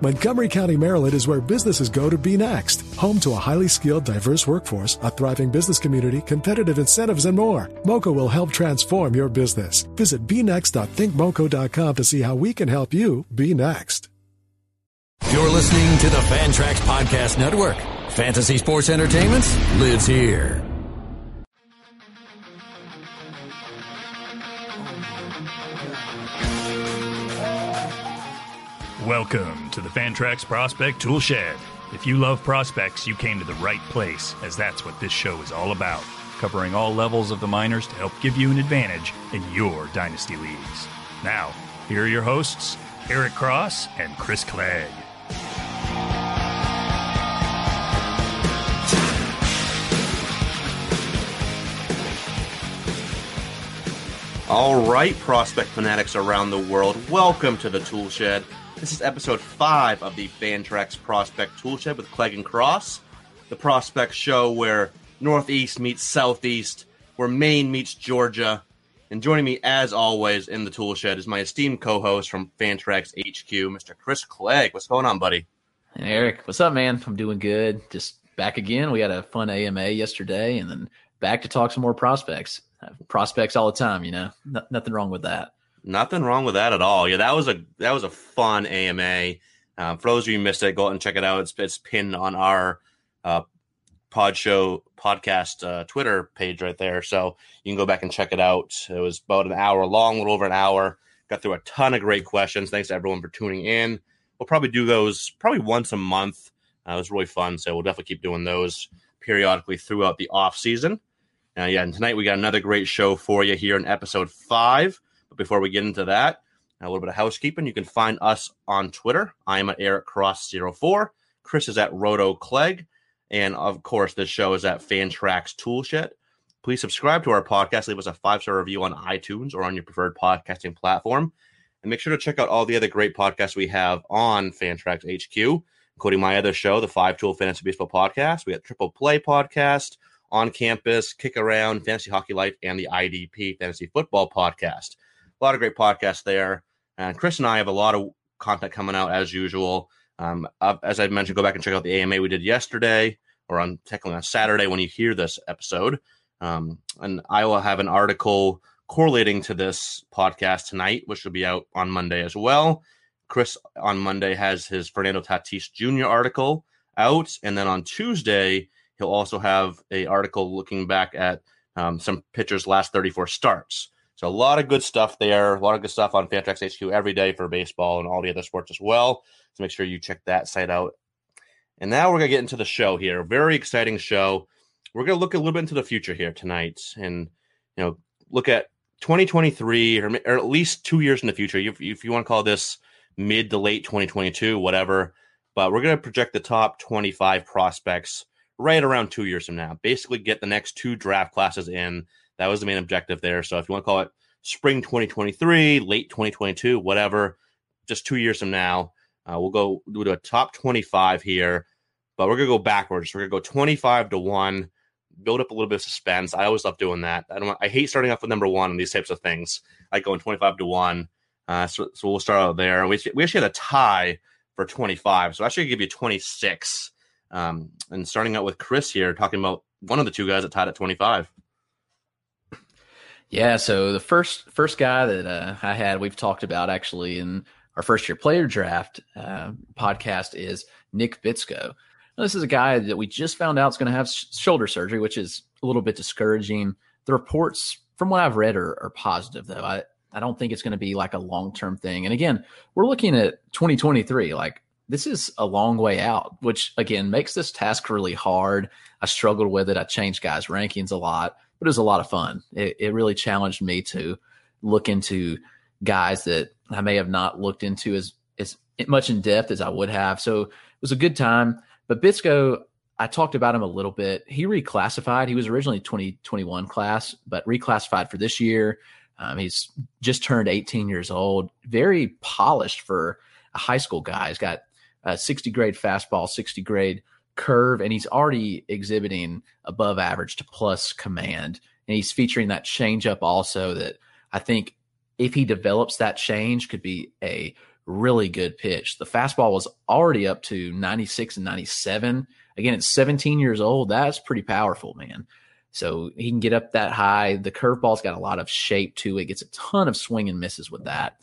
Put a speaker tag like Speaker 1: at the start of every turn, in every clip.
Speaker 1: Montgomery County, Maryland is where businesses go to be next. Home to a highly skilled, diverse workforce, a thriving business community, competitive incentives, and more. Moco will help transform your business. Visit bnext.thinkmoco.com to see how we can help you be next.
Speaker 2: You're listening to the Fantrax Podcast Network. Fantasy Sports Entertainment lives here.
Speaker 3: Welcome to the Fantrax Prospect Tool Shed. If you love prospects, you came to the right place, as that's what this show is all about. Covering all levels of the minors to help give you an advantage in your dynasty leagues. Now, here are your hosts, Eric Cross and Chris Clegg.
Speaker 4: All right, prospect fanatics around the world, welcome to the Tool Shed. This is episode five of the Fantrax Prospect Toolshed with Clegg and Cross, the prospect show where Northeast meets Southeast, where Maine meets Georgia. And joining me, as always, in the Toolshed is my esteemed co-host from Fantrax HQ, Mr. Chris Clegg. What's going on, buddy?
Speaker 5: Hey, Eric, what's up, man? I'm doing good. Just back again. We had a fun AMA yesterday, and then back to talk some more prospects prospects all the time. You know, nothing wrong with that.
Speaker 4: Nothing wrong with that at all. Yeah, that was a that was a fun AMA. Um, for those of you who missed it, go out and check it out. It's it's pinned on our uh, Pod Show podcast uh, Twitter page right there, so you can go back and check it out. It was about an hour long, a little over an hour. Got through a ton of great questions. Thanks to everyone for tuning in. We'll probably do those probably once a month. Uh, it was really fun, so we'll definitely keep doing those periodically throughout the off season. Uh, yeah, and tonight we got another great show for you here in episode five. But before we get into that, a little bit of housekeeping. You can find us on Twitter. I am at Eric Cross04. Chris is at Roto Clegg. And of course, this show is at Fantrax Toolshed. Please subscribe to our podcast. Leave us a five star review on iTunes or on your preferred podcasting platform. And make sure to check out all the other great podcasts we have on Fantrax HQ, including my other show, the Five Tool Fantasy Baseball Podcast. We got Triple Play Podcast, On Campus, Kick Around, Fantasy Hockey Life, and the IDP Fantasy Football Podcast a lot of great podcasts there. And Chris and I have a lot of content coming out as usual. Um, as I mentioned, go back and check out the AMA we did yesterday, or on technically on Saturday when you hear this episode. Um, and I will have an article correlating to this podcast tonight, which will be out on Monday as well. Chris on Monday has his Fernando Tatis Jr. article out, and then on Tuesday he'll also have a article looking back at um, some pitchers' last 34 starts. So a lot of good stuff there. A lot of good stuff on Fantrax HQ every day for baseball and all the other sports as well. So make sure you check that site out. And now we're gonna get into the show here. Very exciting show. We're gonna look a little bit into the future here tonight, and you know, look at 2023 or, or at least two years in the future. If, if you want to call this mid to late 2022, whatever. But we're gonna project the top 25 prospects right around two years from now. Basically, get the next two draft classes in that was the main objective there. So if you want to call it spring 2023, late 2022, whatever, just two years from now, uh, we'll go do a top 25 here, but we're gonna go backwards. We're gonna go 25 to one, build up a little bit of suspense. I always love doing that. I don't. I hate starting off with number one in these types of things. I like going 25 to one. Uh, so, so we'll start out there. We we actually had a tie for 25, so I should give you 26. Um, and starting out with Chris here, talking about one of the two guys that tied at 25.
Speaker 5: Yeah, so the first first guy that uh, I had, we've talked about actually in our first year player draft uh, podcast is Nick Bitsko. Now, this is a guy that we just found out is going to have sh- shoulder surgery, which is a little bit discouraging. The reports, from what I've read, are, are positive though. I I don't think it's going to be like a long term thing. And again, we're looking at 2023. Like this is a long way out, which again makes this task really hard. I struggled with it. I changed guys' rankings a lot but it was a lot of fun. It, it really challenged me to look into guys that I may have not looked into as as much in depth as I would have. So it was a good time. But Bitsko, I talked about him a little bit. He reclassified. He was originally 2021 class, but reclassified for this year. Um, he's just turned 18 years old. Very polished for a high school guy. He's got a 60 grade fastball, 60 grade curve, and he's already exhibiting above average to plus command. And he's featuring that changeup also that I think if he develops that change could be a really good pitch. The fastball was already up to 96 and 97. Again, it's 17 years old. That's pretty powerful, man. So he can get up that high. The curveball's got a lot of shape to it, gets a ton of swing and misses with that.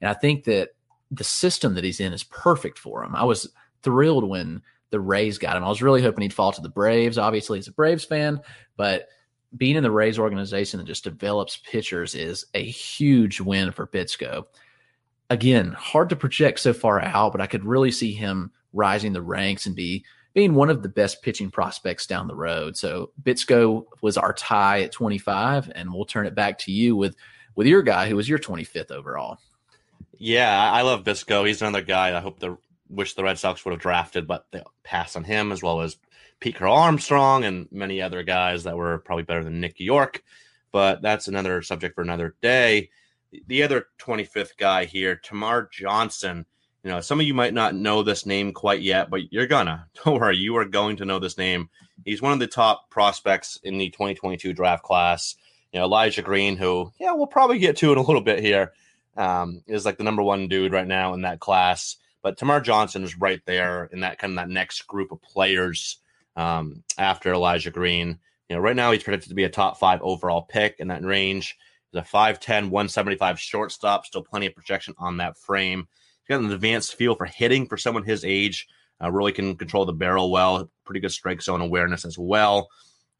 Speaker 5: And I think that the system that he's in is perfect for him. I was thrilled when the Rays got him. I was really hoping he'd fall to the Braves. Obviously, he's a Braves fan, but being in the Rays organization that just develops pitchers is a huge win for Bitsko. Again, hard to project so far out, but I could really see him rising the ranks and be being one of the best pitching prospects down the road. So Bitsko was our tie at 25, and we'll turn it back to you with with your guy who was your 25th overall.
Speaker 4: Yeah, I love Bitsko. He's another guy I hope the wish the Red Sox would have drafted, but they passed on him as well as Pete Crow Armstrong and many other guys that were probably better than Nick Yorke. But that's another subject for another day. The other 25th guy here, Termarr Johnson. You know, some of you might not know this name quite yet, but you're gonna. Don't worry, you are going to know this name. He's one of the top prospects in the 2022 draft class. You know, Elijah Green, who, yeah, we'll probably get to in a little bit here, um, is like the number one dude right now in that class. But Termarr Johnson is right there in that kind of that next group of players um, after Elijah Green. You know, right now he's predicted to be a top five overall pick in that range. He's a 5'10, 175 shortstop, still plenty of projection on that frame. He's got an advanced feel for hitting for someone his age. Uh, really can control the barrel well. Pretty good strike zone awareness as well.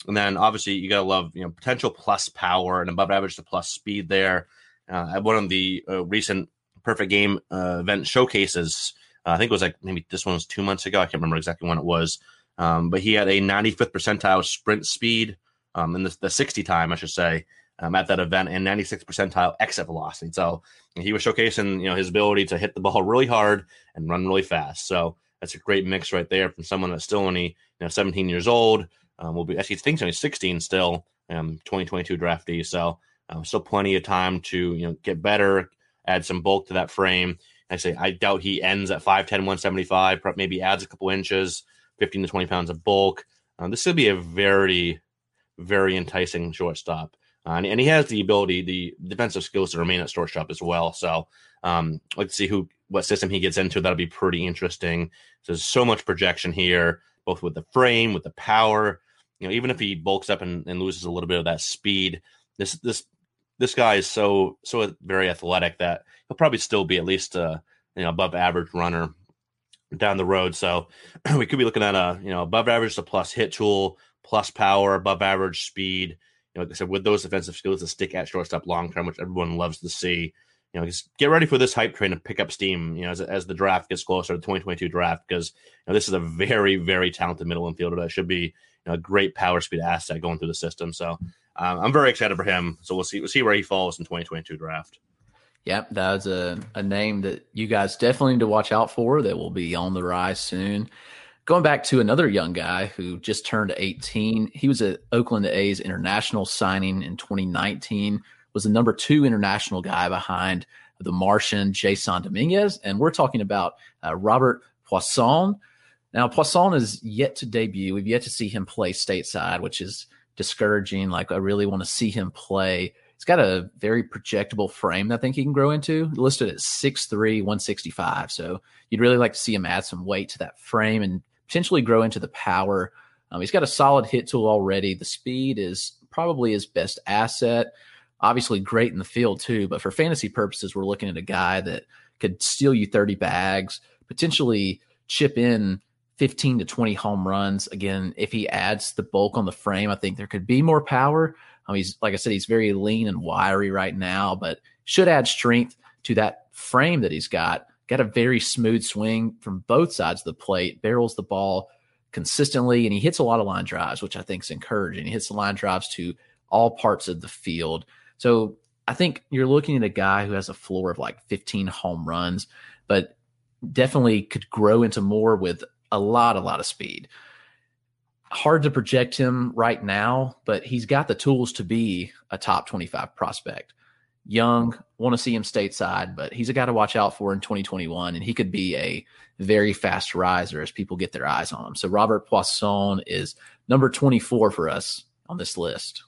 Speaker 4: And then obviously you gotta love you know potential plus power and above average to plus speed there. Uh, one of the uh, recent perfect game uh, event showcases. Uh, I think it was like maybe this one was two months ago. I can't remember exactly when it was. Um, but he had a 95th percentile sprint speed um, in the, the 60 time, I should say, um, at that event, and 96th percentile exit velocity. So he was showcasing, you know, his ability to hit the ball really hard and run really fast. So that's a great mix right there from someone that's still only, you know, 17 years old. Um, will be actually, I think he's only 16 still, um, 2022 draftee. So uh, still plenty of time to, you know, get better, add some bulk to that frame. I say I doubt he ends at 5'10, 175, maybe adds a couple inches, 15 to 20 pounds of bulk. Um, this could be a very, very enticing shortstop. Uh, and, and, he has the ability, the defensive skills to remain at shortstop as well. So um, let's see who what system he gets into. That'll be pretty interesting. So there's so much projection here, both with the frame, with the power. You know, even if he bulks up and, and loses a little bit of that speed, this this this guy is so so very athletic that he'll probably still be at least a you know above average runner down the road. So we could be looking at a you know above average to plus hit tool, plus power, above average speed. You know, like I said, with those defensive skills to stick at shortstop long term, which everyone loves to see. You know, just get ready for this hype train to pick up steam. You know, as, as the draft gets closer, the 2022 draft, because you know, this is a very, very talented middle infielder that should be know, a great power speed asset going through the system. So um, I'm very excited for him. So we'll see we'll see where he falls in 2022 draft.
Speaker 5: Yep, that was a, a name that you guys definitely need to watch out for. That will be on the rise soon. Going back to another young guy who just turned 18, he was at Oakland A's international signing in 2019. Was the number two international guy behind the Martian Jasson Dominguez, and we're talking about uh, Robert Puason. Now, Puason is yet to debut. We've yet to see him play stateside, which is discouraging. Like I really want to see him play. He's got a very projectable frame that I think he can grow into. Listed at 6'3, 165. So you'd really like to see him add some weight to that frame and potentially grow into the power. Um, he's got a solid hit tool already. The speed is probably his best asset. Obviously, great in the field too. But for fantasy purposes, we're looking at a guy that could steal you 30 bags, potentially chip in 15 to 20 home runs. Again, if he adds the bulk on the frame, I think there could be more power. Um, he's like I said, he's very lean and wiry right now, but should add strength to that frame that he's got. Got a very smooth swing from both sides of the plate, barrels the ball consistently, and he hits a lot of line drives, which I think is encouraging. He hits the line drives to all parts of the field. So I think you're looking at a guy who has a floor of like 15 home runs, but definitely could grow into more with a lot, a lot of speed. Hard to project him right now, but he's got the tools to be a top 25 prospect. Young, want to see him stateside, but he's a guy to watch out for in 2021, and he could be a very fast riser as people get their eyes on him. So Robert Puason is number 24 for us on this list.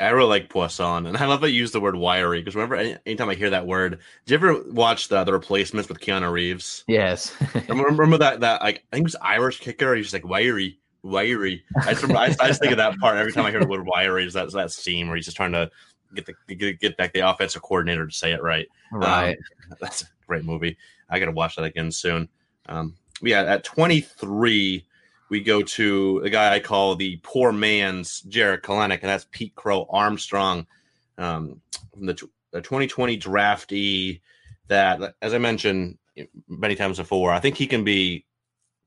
Speaker 4: I really like Puason, and I love that you use the word wiry because whenever any, anytime I hear that word, did you ever watch the the replacements with Keanu Reeves?
Speaker 5: Yes.
Speaker 4: remember, remember, that that like I think it was Irish kicker. He's like wiry, wiry. I just, remember, I, I, just think of that part every time I hear the word wiry. Is that that scene where he's just trying to get the get, get back the offensive coordinator to say it right?
Speaker 5: Right.
Speaker 4: Um, that's a great movie. I got to watch that again soon. Um, yeah, at twenty three we go to a guy I call the poor man's Jarred Kelenic, and that's Pete Crow Armstrong um, from the, the 2020 draftee. That, as I mentioned many times before, I think he can be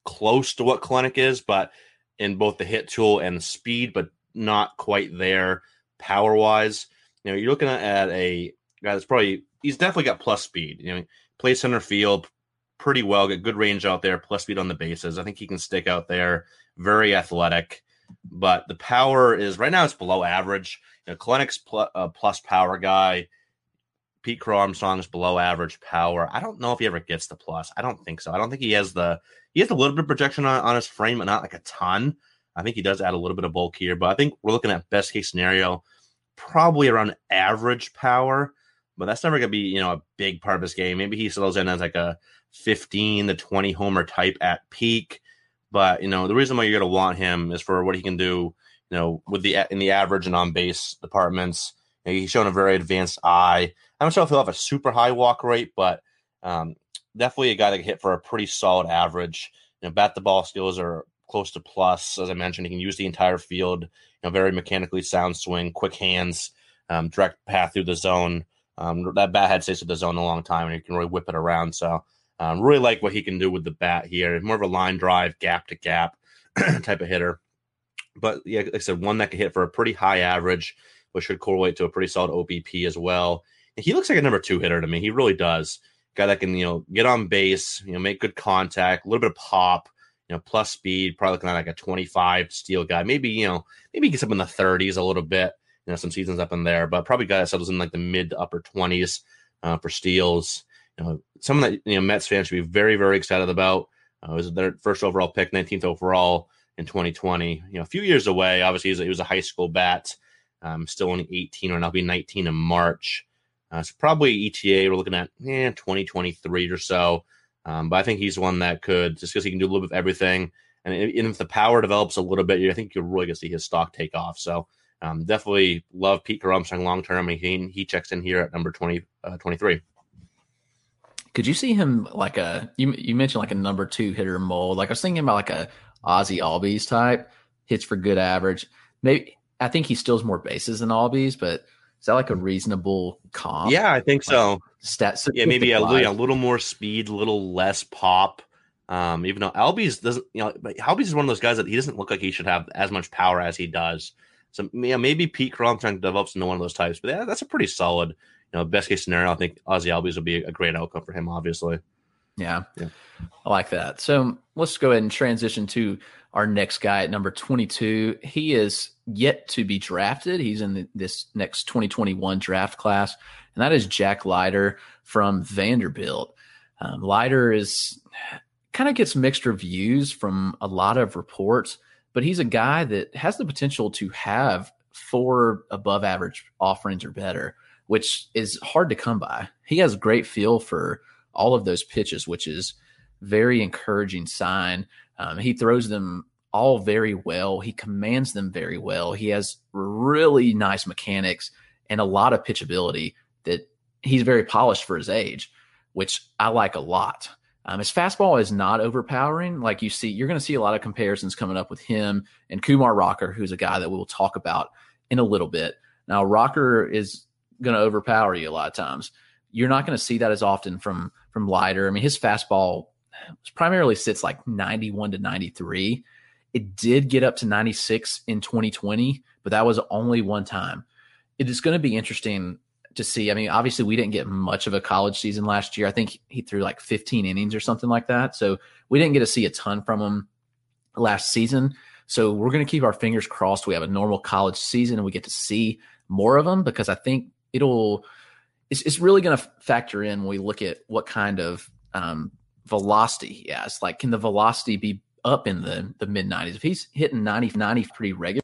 Speaker 4: close to what Kelenic is, but in both the hit tool and speed, but not quite there power wise. You know, you're looking at a guy that's probably he's definitely got plus speed. You know, plays center field, pretty well, get good range out there, plus speed on the bases. I think he can stick out there. Very athletic, but the power is right now it's below average. You know, Kelenic's pl- uh, plus power guy. Pete Crow Armstrong's below average power. I don't know if he ever gets the plus. I don't think so. I don't think he has the he has a little bit of projection on, on his frame, but not like a ton. I think he does add a little bit of bulk here, but I think we're looking at best case scenario, probably around average power. But that's never going to be you know a big part of his game. Maybe he settles in as like a 15 to 20 homer type at peak. But you know, the reason why you're going to want him is for what he can do. You know, with the in the average and on base departments, you know, he's shown a very advanced eye. I'm not sure if he'll have a super high walk rate, but um, definitely a guy that can hit for a pretty solid average. You know, bat the ball skills are close to plus. As I mentioned, he can use the entire field. You know, very mechanically sound swing, quick hands, um, direct path through the zone. Um, that bat head stays with the zone a long time, and he can really whip it around. So um, really like what he can do with the bat here. More of a line drive, gap to gap type of hitter. But yeah, like I said, one that can hit for a pretty high average, which should correlate to a pretty solid OBP as well. And he looks like a number two hitter to me. He really does. Guy that can, you know, get on base, you know, make good contact, a little bit of pop, you know, plus speed, probably looking at like a 25 steal guy. Maybe, you know, maybe he gets up in the 30s a little bit, you know, some seasons up in there, but probably guy that settles in like the mid to upper 20s uh, for steals know, someone that you know Mets fans should be very, very excited about. Uh, was their first overall pick, 19th overall in 2020. You know, a few years away. Obviously, he was a, he was a high school bat. Um, still only 18, or now be 19 in March. Uh, so probably ETA. We're looking at yeah, 2023 or so. Um, but I think he's one that could just because he can do a little bit of everything. And if the power develops a little bit, I think you're really to see his stock take off. So um, definitely love Pete Armstrong long term. He, he checks in here at number 20, uh, 23.
Speaker 5: Could you see him like a you you mentioned like a number two hitter mold? Like I was thinking about like a Ozzy Albies type, hits for good average. Maybe I think he steals more bases than Albies, but is that like a reasonable comp?
Speaker 4: Yeah, I think so.
Speaker 5: Stats,
Speaker 4: yeah, maybe a, a, little more speed, a little less pop. Um, even though Albies doesn't, you know, but Albies is one of those guys that he doesn't look like he should have as much power as he does. So yeah, maybe Pete Armstrong develops into one of those types, but yeah, that's a pretty solid you know, best case scenario, I think Ozzy Albies will be a great outcome for him, obviously.
Speaker 5: Yeah. yeah. I like that. So let's go ahead and transition to our next guy at number 22. He is yet to be drafted. He's in the, this next 2021 draft class, and that is Jack Leiter from Vanderbilt. Um, Leiter is kind of gets mixed reviews from a lot of reports, but he's a guy that has the potential to have four above average offerings or better which is hard to come by. He has great feel for all of those pitches, which is very encouraging sign. Um, he throws them all very well. He commands them very well. He has really nice mechanics and a lot of pitchability that he's very polished for his age, which I like a lot. Um, his fastball is not overpowering. Like you see, you're going to see a lot of comparisons coming up with him and Kumar Rocker, who's a guy that we'll talk about in a little bit. Now, Rocker is going to overpower you a lot of times. You're not going to see that as often from from Leiter. I mean, his fastball primarily sits like 91 to 93. It did get up to 96 in 2020, but that was only one time. It is going to be interesting to see. I mean, obviously, we didn't get much of a college season last year. I think he threw like 15 innings or something like that. So we didn't get to see a ton from him last season. So we're going to keep our fingers crossed. We have a normal college season and we get to see more of them because I think it'll, it's, it's really going to factor in when we look at what kind of um, velocity he has. Like, can the velocity be up in the, the mid 90s? If he's hitting 90, 90 pretty regular,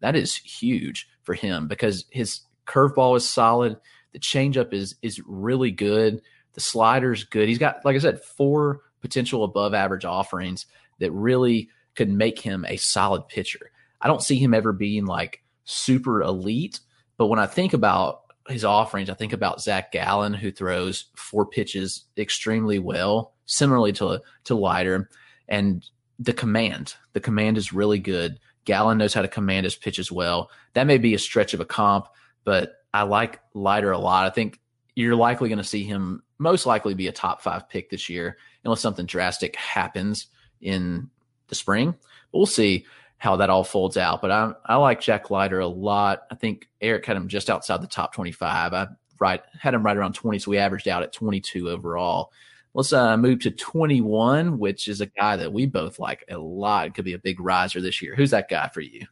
Speaker 5: that is huge for him because his curveball is solid. The changeup is is really good. The slider's good. He's got, like I said, four potential above average offerings that really could make him a solid pitcher. I don't see him ever being like super elite, but when I think about his offerings, I think about Zach Gallen, who throws four pitches extremely well, similarly to to Leiter, and the command. The command is really good. Gallen knows how to command his pitches well. That may be a stretch of a comp, but I like Leiter a lot. I think you're likely going to see him most likely be a top five pick this year, unless something drastic happens in the spring. We'll see how that all folds out. But I, I like Jack Leiter a lot. I think Eric had him just outside the top 25. I right had him right around 20, so we averaged out at 22 overall. Let's uh, move to 21, which is a guy that we both like a lot. Could be a big riser this year. Who's that guy for you?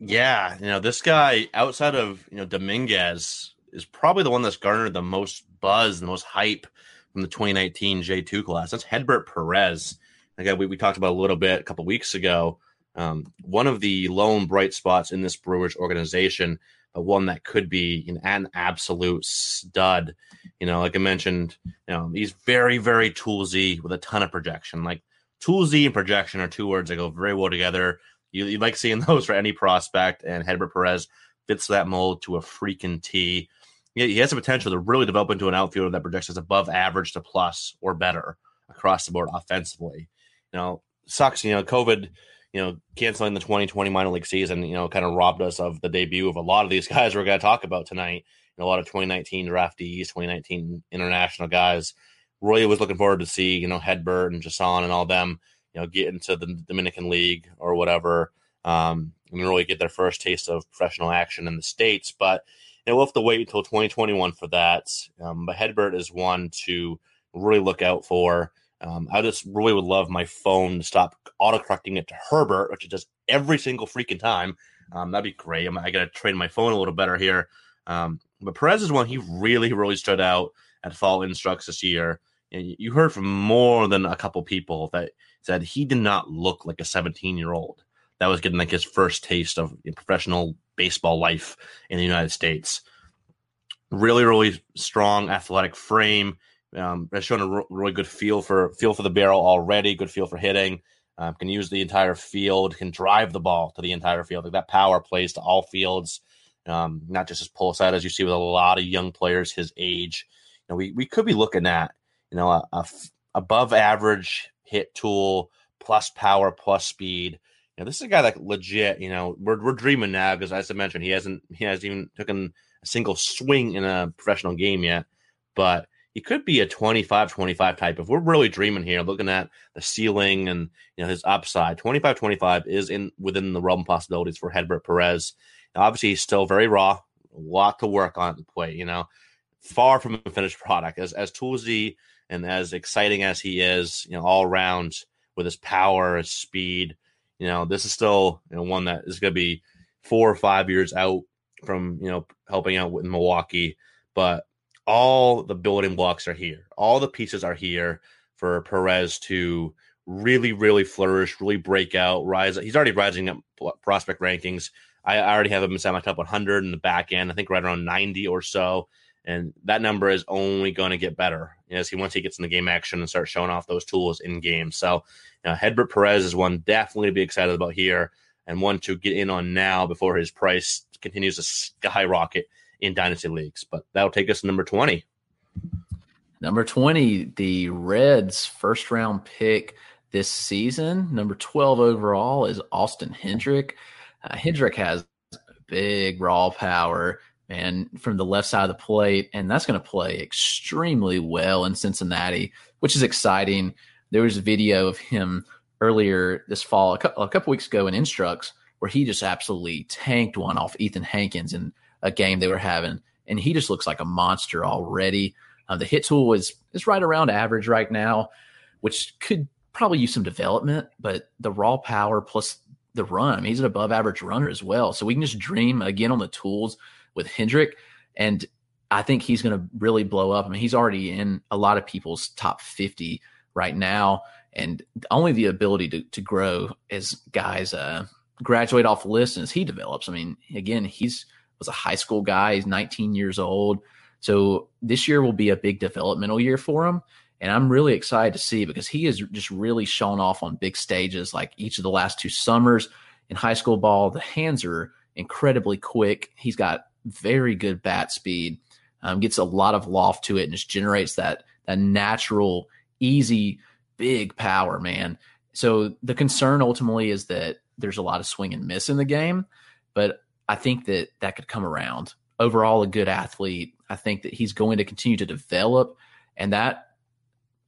Speaker 4: Yeah, you know, this guy outside of, you know, Dominguez is probably the one that's garnered the most buzz, the most hype from the 2019 J2 class. That's Hedbert Perez. Again, we, we talked about a little bit a couple weeks ago. Um, one of the lone bright spots in this Brewers organization, but one that could be an, an absolute stud. You know, like I mentioned, you know, he's very, very toolsy with a ton of projection. Like toolsy and projection are two words that go very well together. You, you like seeing those for any prospect, and Hedbert Perez fits that mold to a freaking T he has the potential to really develop into an outfielder that projects as above average to plus or better across the board offensively. You know, sucks. You know, COVID, you know, canceling the 2020 minor league season, you know, kind of robbed us of the debut of a lot of these guys we're going to talk about tonight. You know, a lot of 2019 draftees, 2019 international guys. Really was looking forward to see, you know, Hedbert and Jasson and all them, you know, get into the Dominican League or whatever, um, and really get their first taste of professional action in the States. But you know, we'll have to wait until 2021 for that. Um, but Hedbert is one to really look out for. Um, I just really would love my phone to stop autocorrecting it to Herbert, which it does every single freaking time. Um, that'd be great. I'm, I got to train my phone a little better here. Um, but Perez is one he really, really stood out at Fall Instructs this year. And you heard from more than a couple people that said he did not look like a 17 year old that was getting like his first taste of professional baseball life in the United States. Really, really strong athletic frame. Um, has shown a really good feel for feel for the barrel already. Good feel for hitting. Um, can use the entire field. Can drive the ball to the entire field. Like that power plays to all fields. Um, not just his pull side, as you see with a lot of young players his age. You know, we we could be looking at you know a, a f- above average hit tool plus power plus speed you know, this is a guy that legit, you know, we're, we're dreaming now because as I mentioned, he hasn't he hasn't even taken a single swing in a professional game yet, but he could be a 25 25 type. If we're really dreaming here, looking at the ceiling and you know his upside, 25 25 is in within the realm of possibilities for Hedbert Perez. Now, obviously, he's still very raw, a lot to work on at the plate, you know, far from a finished product. As as toolsy and as exciting as he is, you know, all around with his power, his speed, you know, this is still you know, one that is going to be four or five years out from you know helping out with Milwaukee, but all the building blocks are here. All the pieces are here for Perez to really, really flourish, really break out, rise. He's already rising up prospect rankings. I already have him in my top 100 in the back end. I think right around 90 or so, and that number is only going to get better as he once he gets in the game action and starts showing off those tools in game. So now, Hedbert Perez is one definitely to be excited about here and one to get in on now before his price continues to skyrocket in dynasty leagues. But that'll take us to number 20.
Speaker 5: Number 20, the Reds' first round pick this season, number 12 overall, is Austin Hendrick. Uh, Hendrick has big raw power and from the left side of the plate, and that's going to play extremely well in Cincinnati, which is exciting there was a video of him earlier this fall, a couple, a couple weeks ago in Instructs, where he just absolutely tanked one off Ethan Hankins in a game they were having, and he just looks like a monster already. Uh, the hit tool is is right around average right now, which could probably use some development, but the raw power plus the run, I mean, he's an above average runner as well. So we can just dream again on the tools with Hendrick. And I think he's going to really blow up. I mean, he's already in a lot of people's top 50 right now. And only the ability to, to grow as guys uh, graduate off the list and as he develops. I mean, again, he's was a high school guy. He's 19 years old. So this year will be a big developmental year for him. And I'm really excited to see because he has just really shown off on big stages like each of the last two summers in high school ball. The hands are incredibly quick. He's got very good bat speed, um, gets a lot of loft to it, and just generates that that natural, easy, big power, man. So the concern ultimately is that there's a lot of swing and miss in the game, but I think that that could come around. Overall, a good athlete. I think that he's going to continue to develop, and that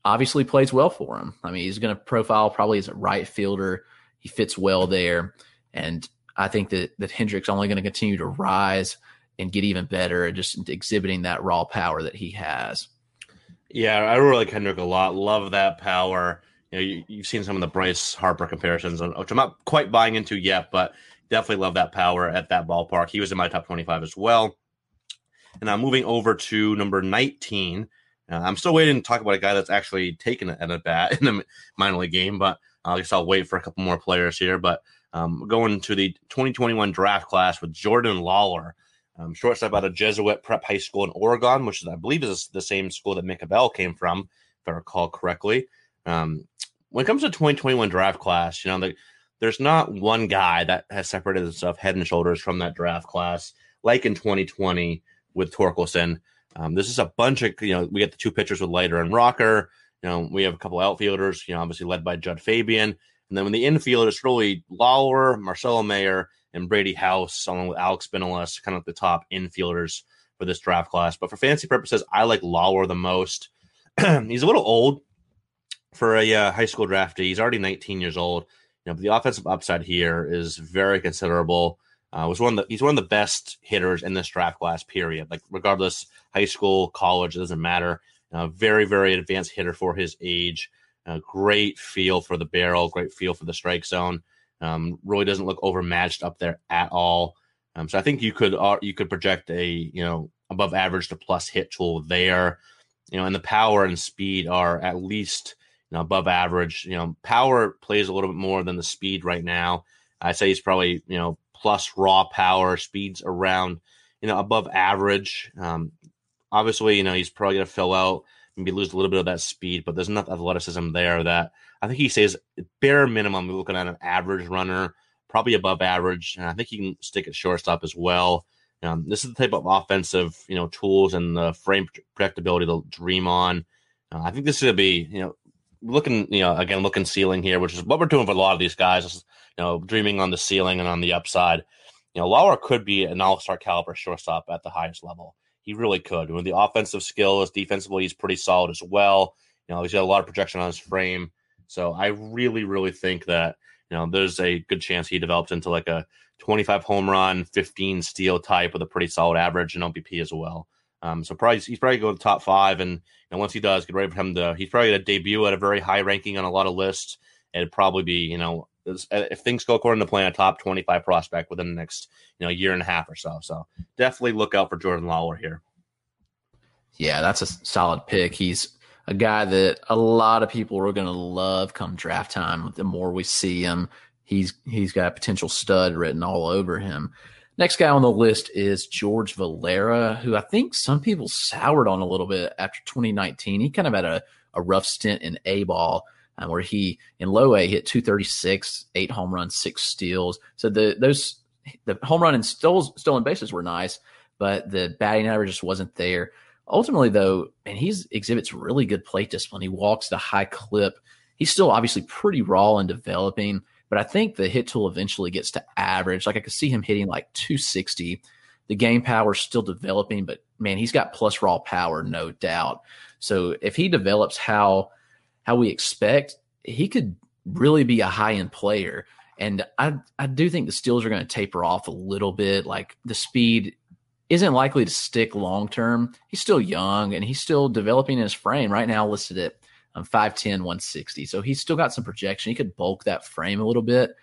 Speaker 5: obviously plays well for him. I mean, he's going to profile probably as a right fielder. He fits well there. And I think that, that Hendrick's only going to continue to rise and get even better and just exhibiting that raw power that he has.
Speaker 4: Yeah, I really like Hendrick a lot. Love that power. You know, you, have seen some of the Bryce Harper comparisons, uh, which I'm not quite buying into yet, but definitely love that power at that ballpark. He was in my top 25 as well. And I'm moving over to number 19, uh, I'm still waiting to talk about a guy that's actually taken at a bat in the minor league game, but I guess I'll wait for a couple more players here. But um, going to the 2021 draft class with Jordan Lawlar, um, shortstop out of Jesuit Prep High School in Oregon, which is, I believe is the same school that Mick Abel came from, if I recall correctly. Um, when it comes to 2021 draft class, you know, the, there's not one guy that has separated himself head and shoulders from that draft class, like in 2020 with Torkelson. Um, this is a bunch of you know we get the two pitchers with Leiter and Rocker. You know we have a couple outfielders. You know obviously led by Jud Fabian, and then when the infield is really Lawlar, Marcelo Mayer, and Brady House, along with Alex Binelas, kind of the top infielders for this draft class. But for fantasy purposes, I like Lawlar the most. He's a little old for a uh, high school draftee. He's already 19 years old. Know, the offensive upside here is very considerable. Uh, was one of the, he's one of the best hitters in this draft class. Period. Like regardless, high school, college, it doesn't matter. Uh, very very advanced hitter for his age. Uh, great feel for the barrel. Great feel for the strike zone. Um, really doesn't look overmatched up there at all. Um, so I think you could uh, you could project a you know above average to plus hit tool there. You know, and the power and speed are at least you know above average. You know, power plays a little bit more than the speed right now. I'd say he's probably you know plus raw power, speeds around, you know, above average. Um, obviously, you know, he's probably going to fill out, maybe lose a little bit of that speed, but there's enough athleticism there that I think he says bare minimum, we're looking at an average runner, probably above average. And I think he can stick at shortstop as well. Um, this is the type of offensive, you know, tools and the frame projectability to dream on. Uh, I think this is going to be, you know, looking, you know, again, looking ceiling here, which is what we're doing for a lot of these guys. Is, you know, dreaming on the ceiling and on the upside. You know, Lawlar could be an all-star caliber shortstop at the highest level. He really could. With the offensive skills, defensively, he's pretty solid as well. You know, he's got a lot of projection on his frame. So I really, really think that you know there's a good chance he develops into like a 25 home run, 15 steal type with a pretty solid average and OBP as well. Um, so probably he's probably going to top five, and, and once he does, get ready for him to. He's probably going to debut at a very high ranking on a lot of lists. It'd probably be you know if things go according to plan, a top 25 prospect within the next you know year and a half or so. So definitely look out for Jordan Lawlar here.
Speaker 5: Yeah, that's a solid pick. He's a guy that a lot of people are going to love come draft time. The more we see him, he's he's got potential stud written all over him. Next guy on the list is George Valera, who I think some people soured on a little bit after 2019. He kind of had a, a rough stint in A ball um, where he in low A hit 236, eight home runs, six steals. So the those the home run and stolen, stolen bases were nice, but the batting average just wasn't there. Ultimately, though, and he exhibits really good plate discipline. He walks a high clip. He's still obviously pretty raw and developing, but I think the hit tool eventually gets to average. Like I could see him hitting like 260. The game power is still developing, but man, he's got plus raw power, no doubt. So if he develops how how we expect, he could really be a high end player. And I, I do think the steals are going to taper off a little bit. Like the speed isn't likely to stick long term. He's still young and he's still developing his frame. Right now, listed at um, 5'10, 160. So he's still got some projection. He could bulk that frame a little bit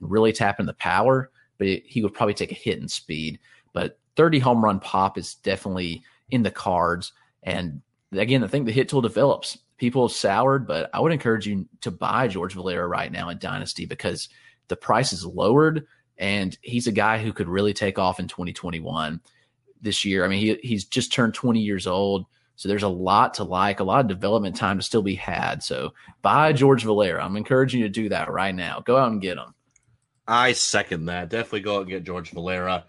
Speaker 5: and really tap into the power, but it, he would probably take a hit in speed. But 30 home run pop is definitely in the cards. And again, I think the hit tool develops. People have soured, but I would encourage you to buy George Valera right now in Dynasty because the price is lowered and he's a guy who could really take off in 2021 this year. I mean, he, he's just turned 20 years old. So there's a lot to like, a lot of development time to still be had. So buy George Valera. I'm encouraging you to do that right now. Go out and get him.
Speaker 4: I second that. Definitely go out and get George Valera.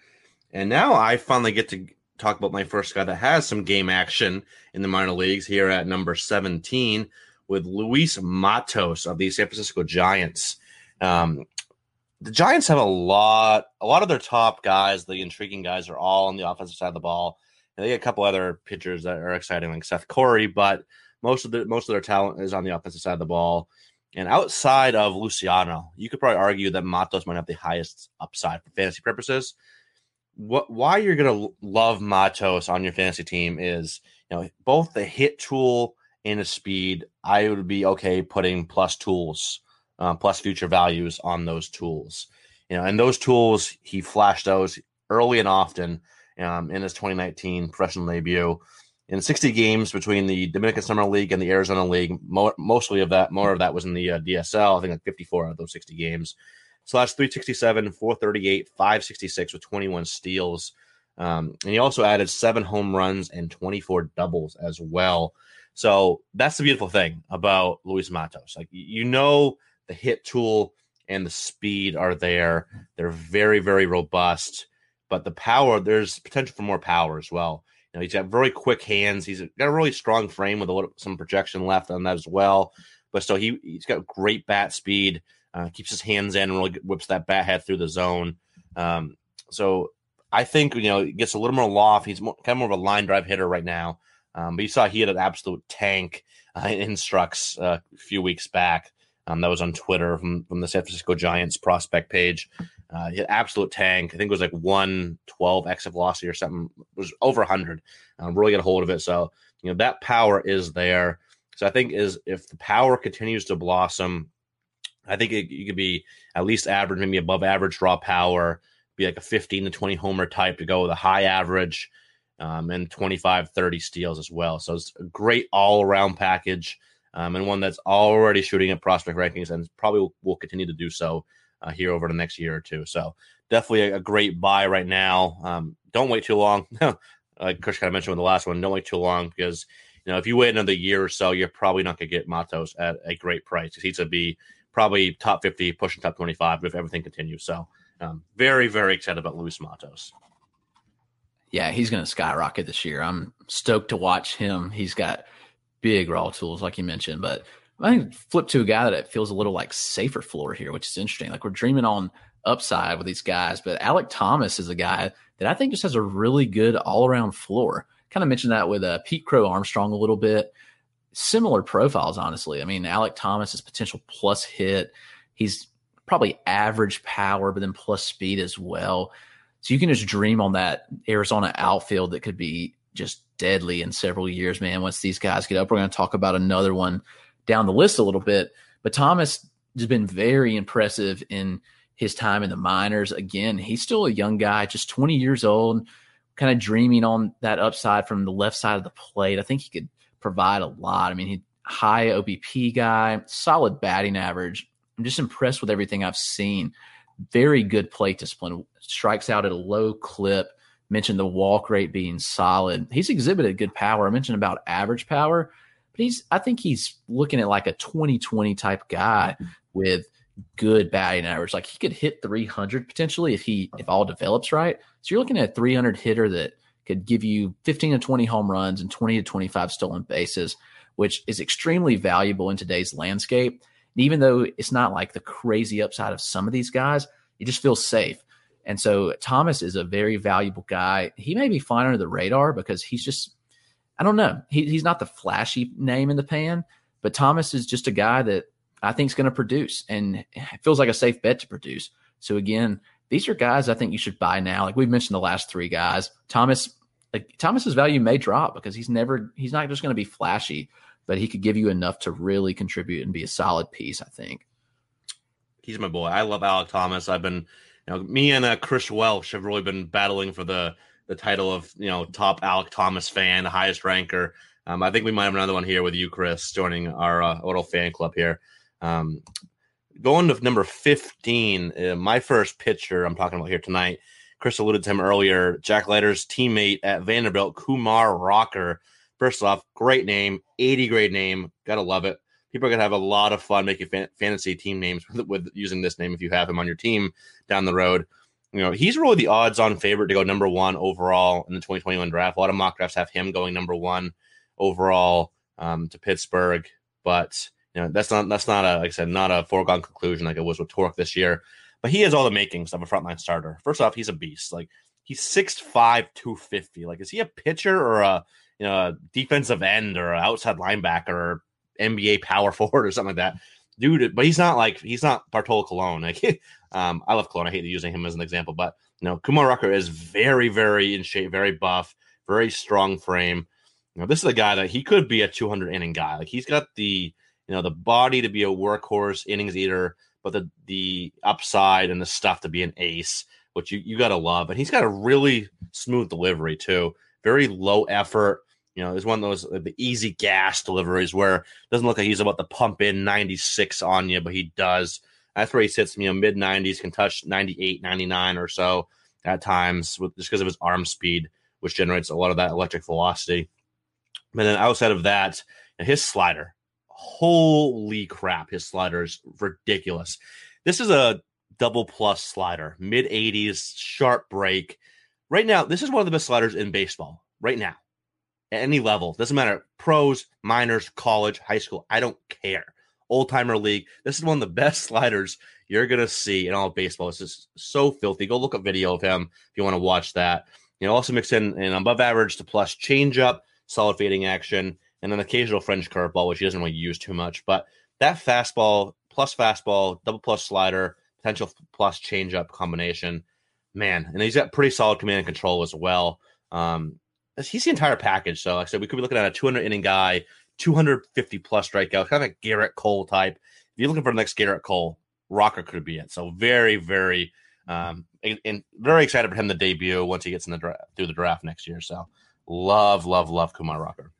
Speaker 4: And now I finally get to talk about my first guy that has some game action in the minor leagues here at number 17 with Luis Matos of the San Francisco Giants. Um, the Giants have a lot, a lot of their top guys, the intriguing guys, are all on the offensive side of the ball. And they get a couple other pitchers that are exciting, like Seth Corry, but most of the most of their talent is on the offensive side of the ball. And outside of Luciano, you could probably argue that Matos might have the highest upside for fantasy purposes. What why you're gonna love Matos on your fantasy team is you know both the hit tool and the speed. I would be okay putting plus tools uh, plus future values on those tools. You know, and those tools he flashed those early and often um, in his 2019 professional debut. In 60 games between the Dominican Summer League and the Arizona League, mo- mostly of that, more of that was in the uh, DSL. I think like 54 out of those 60 games. Slash 367, 438, 566 with 21 steals. Um, and he also added seven home runs and 24 doubles as well. So that's the beautiful thing about Luis Matos. Like you know the hit tool and the speed are there. They're very, very robust. But the power, there's potential for more power as well. You know, he's got very quick hands. He's got a really strong frame with a little some projection left on that as well. But so he he's got great bat speed. Uh, keeps his hands in and really whips that bat head through the zone. Um, so I think you know he gets a little more loft. He's more, kind of more of a line drive hitter right now. Um, but you saw he had an absolute tank uh, in Strux uh, a few weeks back. Um, that was on Twitter from, from the San Francisco Giants prospect page. Uh, he had absolute tank. I think it was like 112 exit velocity or something. It was over 100. Um, really get a hold of it. So, you know, that power is there. So I think is if the power continues to blossom, I think it, it could be at least average, maybe above average raw power, be like a 15 to 20 homer type to go with a high average um, and 25, 30 steals as well. So it's a great all around package um, and one that's already shooting at prospect rankings and probably will, will continue to do so uh, here over the next year or two. So definitely a, a great buy right now. Um, don't wait too long. like Chris kind of mentioned with the last one, don't wait too long because you know if you wait another year or so, you're probably not going to get Matos at a great price. He's to be probably top 50, pushing top 25 if everything continues. So um, very, very excited about Luis Matos.
Speaker 5: Yeah, he's going to skyrocket this year. I'm stoked to watch him. He's got big raw tools, like you mentioned. But I think flip to a guy that feels a little like safer floor here, which is interesting. Like we're dreaming on upside with these guys, but Alec Thomas is a guy that I think just has a really good all around floor. Kind of mentioned that with uh, Pete Crow Armstrong a little bit. Similar profiles, honestly. I mean, Alec Thomas is potential plus hit. He's probably average power, but then plus speed as well. So you can just dream on that Arizona outfield that could be just deadly in several years, man. Once these guys get up, we're going to talk about another one down the list a little bit. But Thomas has been very impressive in his time in the minors. Again, he's still a young guy, just 20 years old, kind of dreaming on that upside from the left side of the plate. I think he could provide a lot. I mean, he high OBP guy, solid batting average. I'm just impressed with everything I've seen. Very good plate discipline. Strikes out at a low clip mentioned the walk rate being solid. He's exhibited good power. I mentioned about average power, but he's I think he's looking at like a 2020 type guy with good batting average. Like he could hit 300 potentially if he if all develops right. So you're looking at a 300 hitter that could give you 15 to 20 home runs and 20 to 25 stolen bases, which is extremely valuable in today's landscape. And even though it's not like the crazy upside of some of these guys, it just feels safe. And so Thomas is a very valuable guy. He may be flying under the radar because he's just, I don't know, he, he's not the flashy name in the pan, but Thomas is just a guy that I think is going to produce and it feels like a safe bet to produce. So again, these are guys I think you should buy now. Like we've mentioned the last three guys. Thomas, like Thomas's value may drop because he's never he's not just going to be flashy, but he could give you enough to really contribute and be a solid piece. I think.
Speaker 4: He's my boy. I love Alec Thomas. I've been, you know, me and uh, Chris Welsh have really been battling for the the title of you know top Alek Thomas fan, the highest ranker. Um, I think we might have another one here with you, Chris, joining our uh, little fan club here. Um, going to number 15, uh, my first pitcher I'm talking about here tonight. Chris alluded to him earlier. Jack Leiter's teammate at Vanderbilt, Kumar Rocker. First off, great name, 80 grade name. Gotta love it. People are gonna have a lot of fun making fan- fantasy team names with, with using this name if you have him on your team down the road you know, he's really the odds on favorite to go number one overall in the 2021 draft. A lot of mock drafts have him going number one overall um, to Pittsburgh, but you know, that's not that's not a like I said, not a foregone conclusion like it was with Torque this year. But he has all the makings of a frontline starter. First off, he's a beast. Like he's 6'5, 250. Like, is he a pitcher or a you know a defensive end or outside linebacker or NBA power forward or something like that? Dude, but he's not like he's not Bartolo Colon. Like um, I love Colon. I hate using him as an example, but you know, Kumar Rocker is very, very in shape, very buff, very strong frame. You know, this is a guy that he could be a 200 inning guy. Like he's got the you know the body to be a workhorse innings eater, but the the upside and the stuff to be an ace, which you you gotta love. And he's got a really smooth delivery too, very low effort. You know, it's one of those the easy gas deliveries where it doesn't look like he's about to pump in 96 on you, but he does. That's where he sits, you know, mid 90s, can touch 98, 99 or so at times with, just because of his arm speed, which generates a lot of that electric velocity. But then outside of that, his slider, holy crap, his slider is ridiculous. This is a double plus slider, mid 80s, sharp break. Right now, this is one of the best sliders in baseball, right now, at any level. Doesn't matter, pros, minors, college, high school, I don't care old timer league. This is one of the best sliders you're gonna see in all of baseball. It's just so filthy. Go look up video of him if you want to watch that. You know, also mix in an above average to plus changeup, solid fading action, and an occasional French curveball, which he doesn't really use too much. But that fastball plus fastball, double plus slider, potential plus changeup combination, man, and he's got pretty solid command and control as well. Um, he's the entire package. So, like I said, we could be looking at a 200 inning guy 250 plus strikeouts, kind of a Gerrit Cole type. If you're looking for the next Gerrit Cole, Rocker could be it. So very, very, um, and, and very excited for him to debut once he gets in the draft through the draft next year. So love, love, love Kumar Rocker.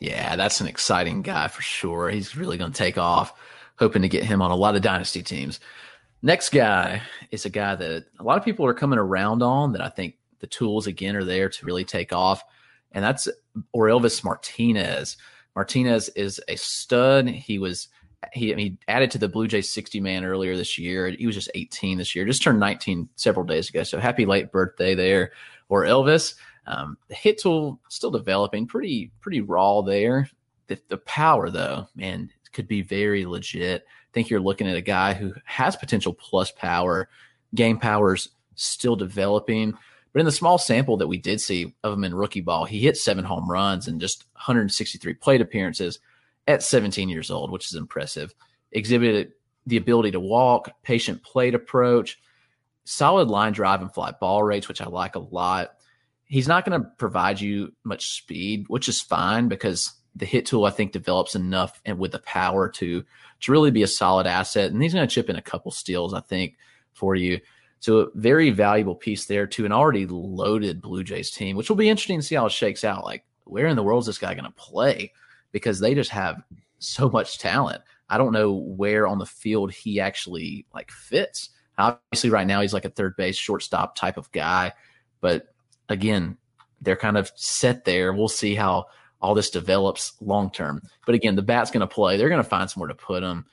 Speaker 5: Yeah, that's an exciting guy for sure. He's really going to take off. Hoping to get him on a lot of dynasty teams. Next guy is a guy that a lot of people are coming around on that I think the tools again are there to really take off and that's Orelvis Martinez. Martinez is a stud. He was he he added to the Blue Jays 60 man earlier this year. He was just 18 this year, just turned 19 several days ago. So happy late birthday there, Orelvis. Um, the hit tool still developing, pretty pretty raw there. The, the power though, man, could be very legit. I think you're looking at a guy who has potential plus power. Game powers still developing. But in the small sample that we did see of him in rookie ball, he hit seven home runs and just 163 plate appearances at 17 years old, which is impressive. Exhibited the ability to walk, patient plate approach, solid line drive and fly ball rates, which I like a lot. He's not going to provide you much speed, which is fine because the hit tool I think develops enough and with the power to to really be a solid asset. And he's going to chip in a couple steals, I think, for you. So a very valuable piece there to an already loaded Blue Jays team, which will be interesting to see how it shakes out. Like, where in the world is this guy going to play? Because they just have so much talent. I don't know where on the field he actually like fits. Obviously, right now he's like a third base, shortstop type of guy. But again, they're kind of set there. We'll see how all this develops long term. But again, the bat's going to play. They're going to find somewhere to put him.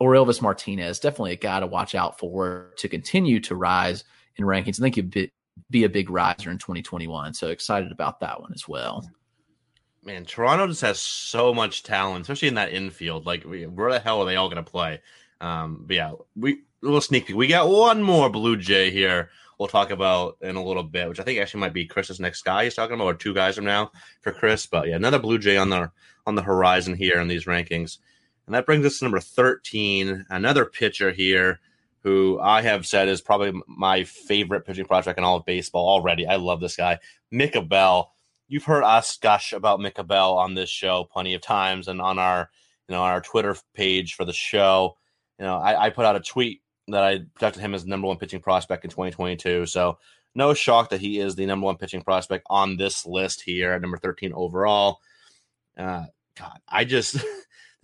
Speaker 5: Orelvis Martinez, definitely a guy to watch out for to continue to rise in rankings. I think he'd be, be a big riser in 2021. So excited about that one as well.
Speaker 4: Man, Toronto just has so much talent, especially in that infield. Like, where the hell are they all going to play? Um, but yeah, we a little sneak peek. We got one more Blue Jay here. We'll talk about in a little bit, which I think actually might be Chris's next guy he's talking about, or two guys from now for Chris. But yeah, another Blue Jay on the on the horizon here in these rankings. And that brings us to number 13, another pitcher here who I have said is probably my favorite pitching prospect in all of baseball already. I love this guy, Mick Abel. You've heard us gush about Mick Abel on this show plenty of times, and on our you know on our Twitter page for the show. You know, I, I put out a tweet that I projected him as number one pitching prospect in 2022. So no shock that he is the number one pitching prospect on this list here at number 13 overall. Uh, God, I just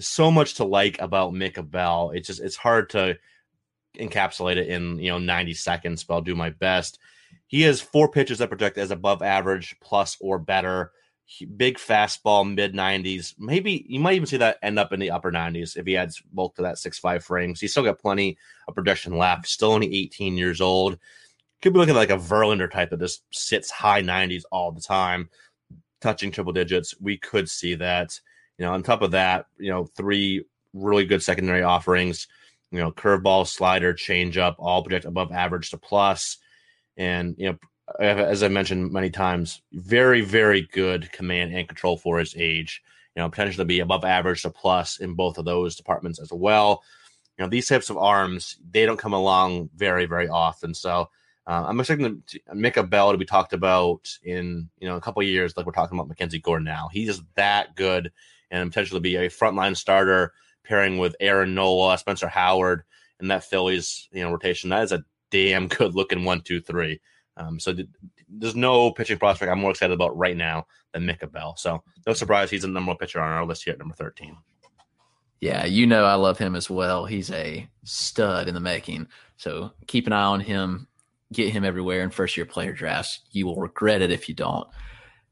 Speaker 4: so much to like about Mick Abel. It's just it's hard to encapsulate it in you know 90 seconds, but I'll do my best. He has four pitches that project as above average, plus or better. He, big fastball, mid 90s. Maybe you might even see that end up in the upper 90s if he adds bulk to that six five frame. So he's still got plenty of projection left. Still only 18 years old. Could be looking like a Verlander type that just sits high 90s all the time, touching triple digits. We could see that. You know, on top of that, you know, three really good secondary offerings you know, curveball, slider, changeup, all project above average to plus. And, you know, as I mentioned many times, very, very good command and control for his age. You know, potentially be above average to plus in both of those departments as well. You know, these types of arms, they don't come along very, very often. So uh, I'm expecting Mick Abel to be talked about in, you know, a couple years, like we're talking about Mackenzie Gore now. He's that good and potentially be a frontline starter pairing with Aaron Nola, Spencer Howard, and that Phillies you know rotation. That is a damn good looking one, two, three. Um, so th- there's no pitching prospect I'm more excited about right now than Mick Abel. So no surprise he's the number one pitcher on our list here at number 13.
Speaker 5: Yeah, you know I love him as well. He's a stud in the making. So keep an eye on him. Get him everywhere in first year player drafts. You will regret it if you don't.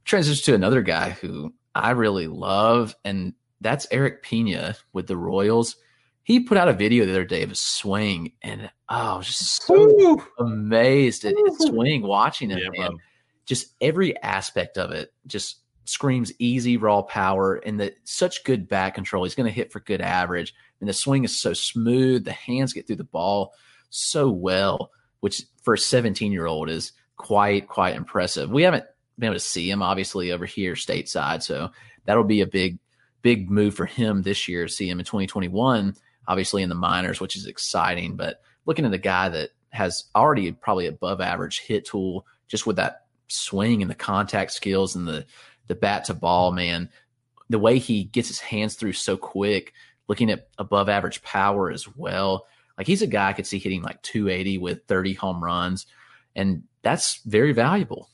Speaker 5: Transition to another guy who I really love, and that's Eric Pena with the Royals. He put out a video the other day of a swing, and oh, I was just so Ooh. amazed at his swing watching it, yeah, man. Just every aspect of it just screams easy raw power and the such good back control. He's going to hit for good average, and the swing is so smooth. The hands get through the ball so well, which for a 17 year old is quite quite impressive. We haven't been able to see him obviously over here stateside, so that'll be a big big move for him this year. See him in 2021, obviously in the minors, which is exciting. But looking at a guy that has already probably above average hit tool, just with that swing and the contact skills and the the bat to ball, man, the way he gets his hands through so quick. Looking at above average power as well. Like he's a guy I could see hitting like 280 with 30 home runs, and that's very valuable.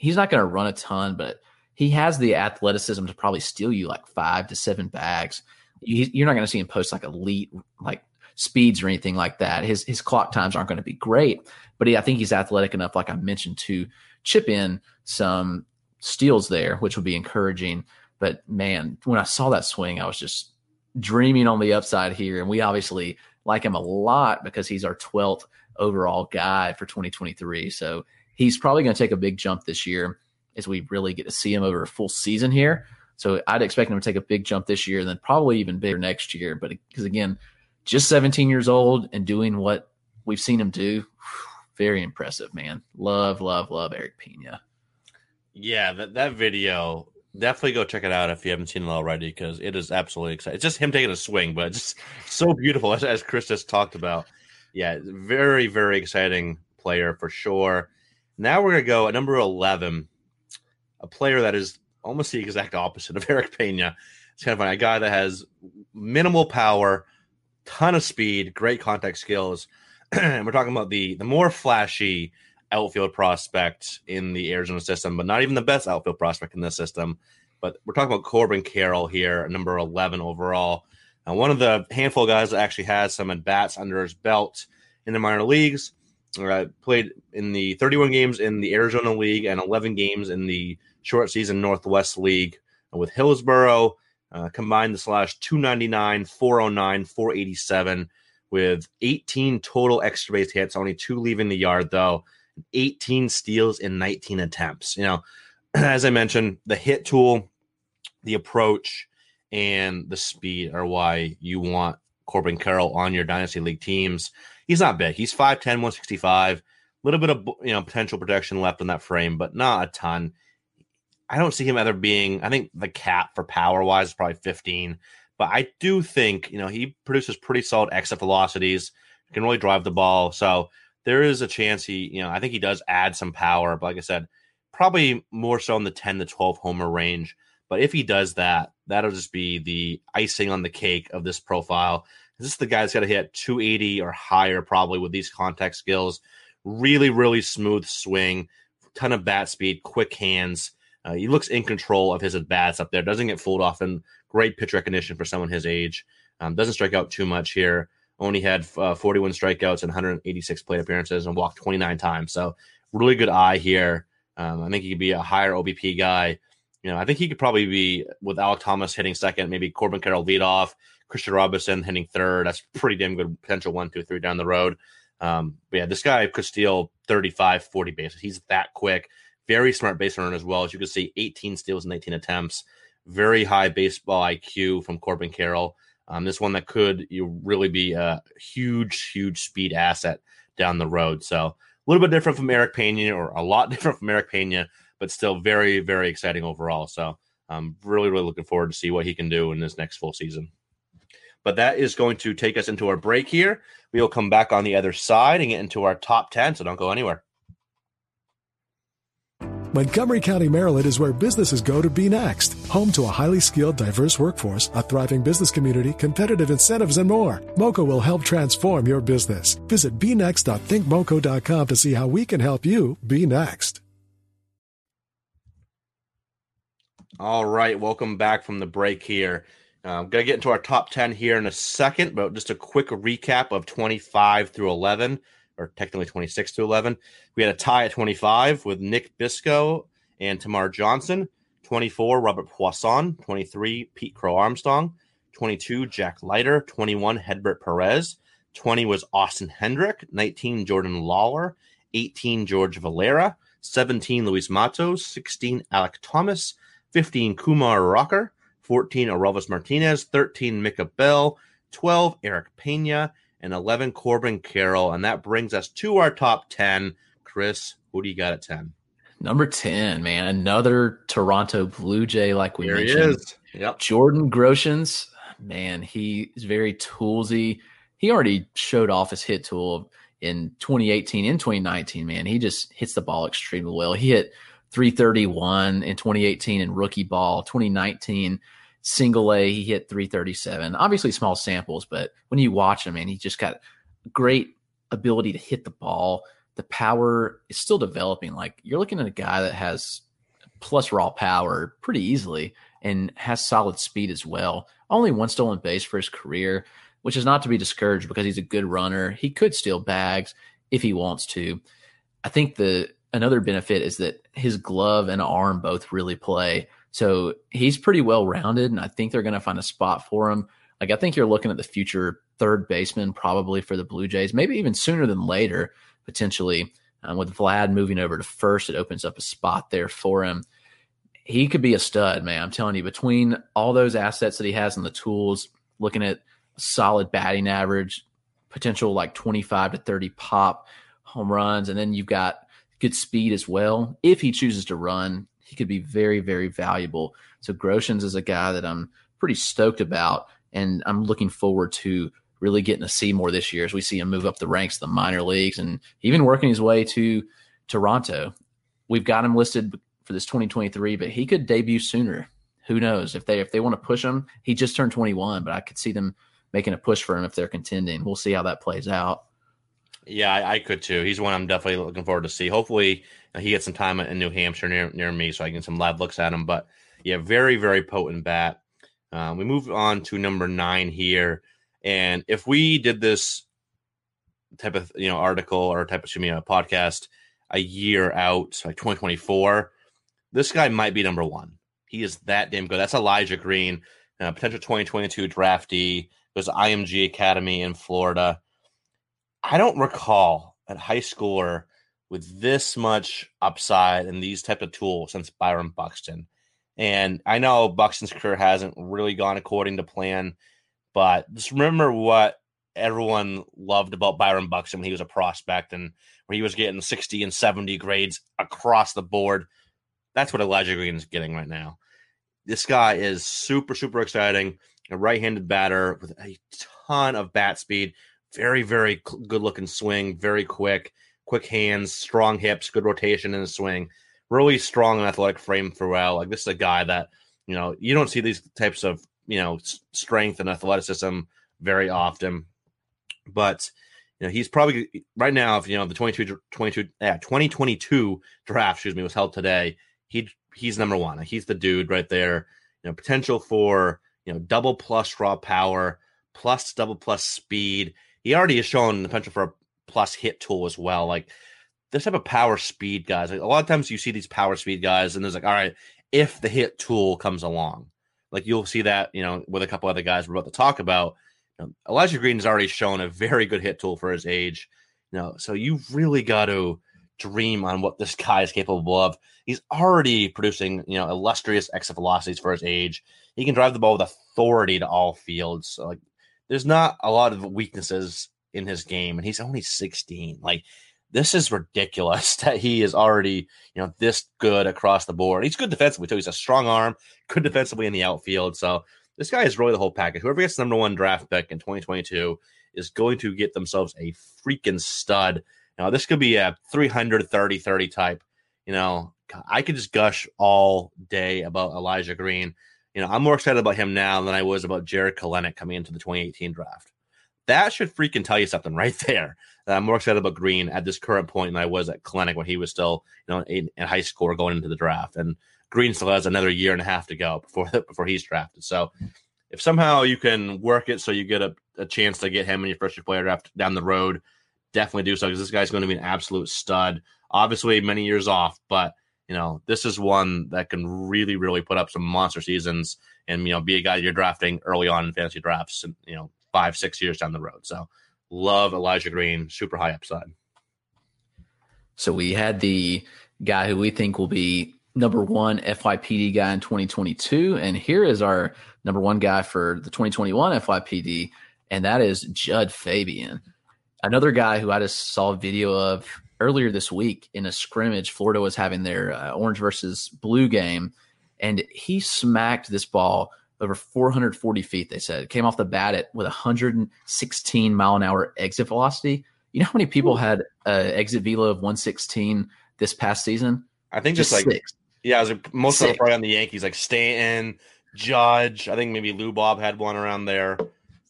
Speaker 5: He's not going to run a ton, but he has the athleticism to probably steal you like five to seven bags. You're not going to see him post like elite like speeds or anything like that. His his clock times aren't going to be great, but he, I think he's athletic enough, like I mentioned, to chip in some steals there, which would be encouraging. But man, when I saw that swing, I was just dreaming on the upside here. And we obviously like him a lot because he's our 12th overall guy for 2023. So he's probably going to take a big jump this year as we really get to see him over a full season here. So I'd expect him to take a big jump this year and then probably even bigger next year. But because again, just 17 years old and doing what we've seen him do, very impressive, man. Love, love, love Eric Pena.
Speaker 4: Yeah, that, that video, definitely go check it out if you haven't seen it already because it is absolutely exciting. It's just him taking a swing, but it's just so beautiful as, as Chris just talked about. Yeah, very, very exciting player for sure. Now we're going to go at number 11 a player that is almost the exact opposite of Eric Pena. It's kind of funny. A guy that has minimal power, ton of speed, great contact skills. and we're talking about the the more flashy outfield prospect in the Arizona system, but not even the best outfield prospect in this system. But we're talking about Corbin Carroll here, number 11 overall. And one of the handful of guys that actually has some at bats under his belt in the minor leagues. Uh, played in the 31 games in the Arizona League and 11 games in the short season Northwest League with Hillsboro. Uh, combined the slash 299, 409, 487 with 18 total extra base hits, only two leaving the yard though, 18 steals in 19 attempts. You know, as I mentioned, the hit tool, the approach, and the speed are why you want Corbin Carroll on your dynasty league teams. He's not big. He's 5'10, 165. A little bit of you know potential protection left in that frame, but not a ton. I don't see him ever being. I think the cap for power wise is probably 15, but I do think you know he produces pretty solid exit velocities. can really drive the ball. So there is a chance he, you know, I think he does add some power. But like I said, probably more so in the 10 to 12 homer range. But if he does that, that'll just be the icing on the cake of this profile. This is the guy that's got to hit 280 or higher, probably with these contact skills. Really, really smooth swing, ton of bat speed, quick hands. Uh, he looks in control of his at bats up there. Doesn't get fooled often. Great pitch recognition for someone his age. Um, doesn't strike out too much here. Only had uh, 41 strikeouts and 186 plate appearances and walked 29 times. So really good eye here. Um, I think he could be a higher OBP guy. You know, I think he could probably be with Alek Thomas hitting second, maybe Corbin Carroll lead off, Kristian Robinson hitting third. That's pretty damn good potential one, two, three down the road. Um, but yeah, this guy could steal 35, 40 bases. He's that quick. Very smart base runner as well. As you can see, 18 steals and 18 attempts. Very high baseball IQ from Corbin Carroll. Um, this one that could you really be a huge, huge speed asset down the road. So a little bit different from Eric Pena, or a lot different from Eric Pena, but still very, very exciting overall. So I'm really, really looking forward to see what he can do in this next full season. But that is going to take us into our break here. We will come back on the other side and get into our top 10. So don't go anywhere.
Speaker 1: Montgomery County, Maryland is where businesses go to be next. Home to a highly skilled, diverse workforce, a thriving business community, competitive incentives, and more. Moco will help transform your business. Visit bnext.thinkmoco.com to see how we can help you be next.
Speaker 4: All right, welcome back from the break here. I'm um, going to get into our top 10 here in a second, but just a quick recap of 25 through 11, or technically 26 to 11. We had a tie at 25 with Nick Bitsko and Termarr Johnson. 24, Robert Puason. 23, Pete Crow Armstrong. 22, Jack Leiter. 21, Hedbert Perez. 20 was Austin Hendrick. 19, Jordan Lawlar. 18, George Valera. 17, Luis Matos. 16, Alek Thomas. 15, Kumar Rocker. 14, Orelvis Martinez, 13, Mick Abel, 12, Eric Pena, and 11, Corbin Carroll. And that brings us to our top 10. Chris, who do you got at 10?
Speaker 5: Number 10, man. Another Toronto Blue Jay, like we
Speaker 4: there
Speaker 5: mentioned.
Speaker 4: Yep.
Speaker 5: Jordan Groshans, man, he is very toolsy. He already showed off his hit tool in 2018 and 2019, man. He just hits the ball extremely well. He hit 331 in 2018 in rookie ball, 2019 single A, he hit 337. Obviously, small samples, but when you watch him, man, he just got great ability to hit the ball. The power is still developing. Like you're looking at a guy that has plus raw power pretty easily and has solid speed as well. Only one stolen base for his career, which is not to be discouraged because he's a good runner. He could steal bags if he wants to. I think the another benefit is that his glove and arm both really play. So he's pretty well rounded, and I think they're going to find a spot for him. Like I think you're looking at the future third baseman probably for the Blue Jays, maybe even sooner than later, potentially. Um, with Vlad moving over to first, it opens up a spot there for him. He could be a stud, man. I'm telling you, between all those assets that he has and the tools, looking at solid batting average, potential like 25 to 30 pop home runs, and then you've got good speed as well. If he chooses to run, he could be very, very valuable. So Groshans is a guy that I'm pretty stoked about, and I'm looking forward to really getting to see more this year as we see him move up the ranks of the minor leagues and even working his way to Toronto. We've got him listed for this 2023, but he could debut sooner. Who knows if they if they want to push him? He just turned 21, but I could see them making a push for him if they're contending. We'll see how that plays out.
Speaker 4: Yeah, I, I, could too. He's one I'm definitely looking forward to see. Hopefully, he gets some time in New Hampshire near near me, so I can get some live looks at him. But yeah, very very potent bat. Um, we move on to number nine here, and if we did this type of you know article or type of me a podcast a year out, like 2024, this guy might be number one. He is that damn good. That's Elijah Green, uh, potential 2022 draftee. Goes IMG Academy in Florida I don't recall a high schooler with this much upside and these type of tools since Byron Buxton. And I know Buxton's career hasn't really gone according to plan, but just remember what everyone loved about Byron Buxton when he was a prospect and where he was getting 60 and 70 grades across the board. That's what Elijah Green is getting right now. This guy is super, super exciting. A right handed batter with a ton of bat speed, very, very good looking swing, very quick, quick hands, strong hips, good rotation in the swing, really strong and athletic frame throughout. Like this is a guy that you know you don't see these types of you know strength and athleticism very often, but you know he's probably right now if you know the 22 22 yeah 2022 draft excuse me was held today he he's number one he's the dude right there you know potential for you know double plus raw power plus double plus speed he already has shown the potential for a plus hit tool as well. Like this type of power speed guys, like a lot of times you see these power speed guys, and there's like, all right, if the hit tool comes along, like you'll see that, you know, with a couple other guys we're about to talk about. You know, Elijah Green has already shown a very good hit tool for his age. You know, so you've really got to dream on what this guy is capable of. He's already producing, you know, illustrious exit velocities for his age. He can drive the ball with authority to all fields. So like there's not a lot of weaknesses in his game, and he's only 16. Like, this is ridiculous that he is already, you know, this good across the board. He's good defensively too. He's a strong arm, good defensively in the outfield. So this guy is really the whole package. Whoever gets number one draft pick in 2022 is going to get themselves a freaking stud. Now, this could be a 330 30 type. You know, I could just gush all day about Elijah Green you know, I'm more excited about him now than I was about Jarred Kelenic coming into the 2018 draft. That should freaking tell you something right there. I'm more excited about Green at this current point than I was at Kelenic when he was still, you know, in, in high school going into the draft. And Green still has another year and a half to go before before he's drafted. So if somehow you can work it so you get a, a chance to get him in your first year player draft down the road, definitely do so because this guy's going to be an absolute stud. Obviously, many years off, but you know, this is one that can really, really put up some monster seasons and, you know, be a guy you're drafting early on in fantasy drafts, and, you know, five, six years down the road. So love Elijah Green, super high upside.
Speaker 5: So we had the guy who we think will be number one FYPD guy in 2022. And here is our number one guy for the 2021 FYPD, and that is Jud Fabian. Another guy who I just saw a video of earlier this week in a scrimmage, Florida was having their uh, orange versus blue game, and he smacked this ball over 440 feet. They said came off the bat at with 116 mile an hour exit velocity. You know how many people had uh, exit velo of 116 this past season?
Speaker 4: I think just, just like six. Yeah, was like most six. of them probably on the Yankees, like Stanton, Judge. I think maybe Lou Bob had one around there.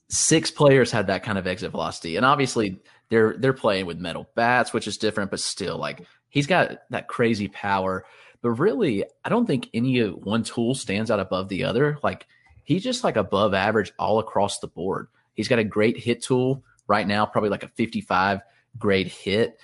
Speaker 5: Six players had that kind of exit velocity, and obviously they're they're playing with metal bats, which is different, but still like he's got that crazy power. But really, I don't think any one tool stands out above the other. Like he's just like above average all across the board. He's got a great hit tool right now, probably like a 55 grade hit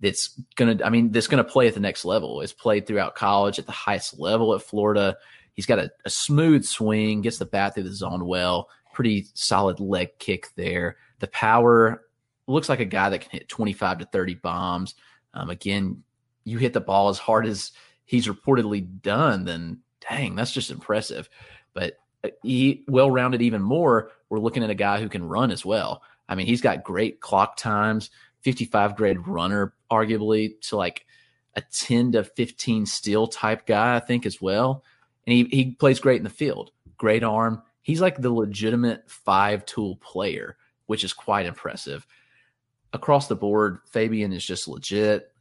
Speaker 5: that's gonna I mean, that's gonna play at the next level. It's played throughout college at the highest level at Florida. He's got a, a smooth swing, gets the bat through the zone well, pretty solid leg kick there. The power looks like a guy that can hit 25 to 30 bombs. Um, again, you hit the ball as hard as he's reportedly done, then dang, that's just impressive. But uh, he well rounded even more. We're looking at a guy who can run as well. I mean, he's got great clock times, 55 grade runner, arguably to like a 10 to 15 steal type guy, I think, as well. And he, he plays great in the field, great arm. He's like the legitimate five tool player, which is quite impressive across the board, Fabian is just legit.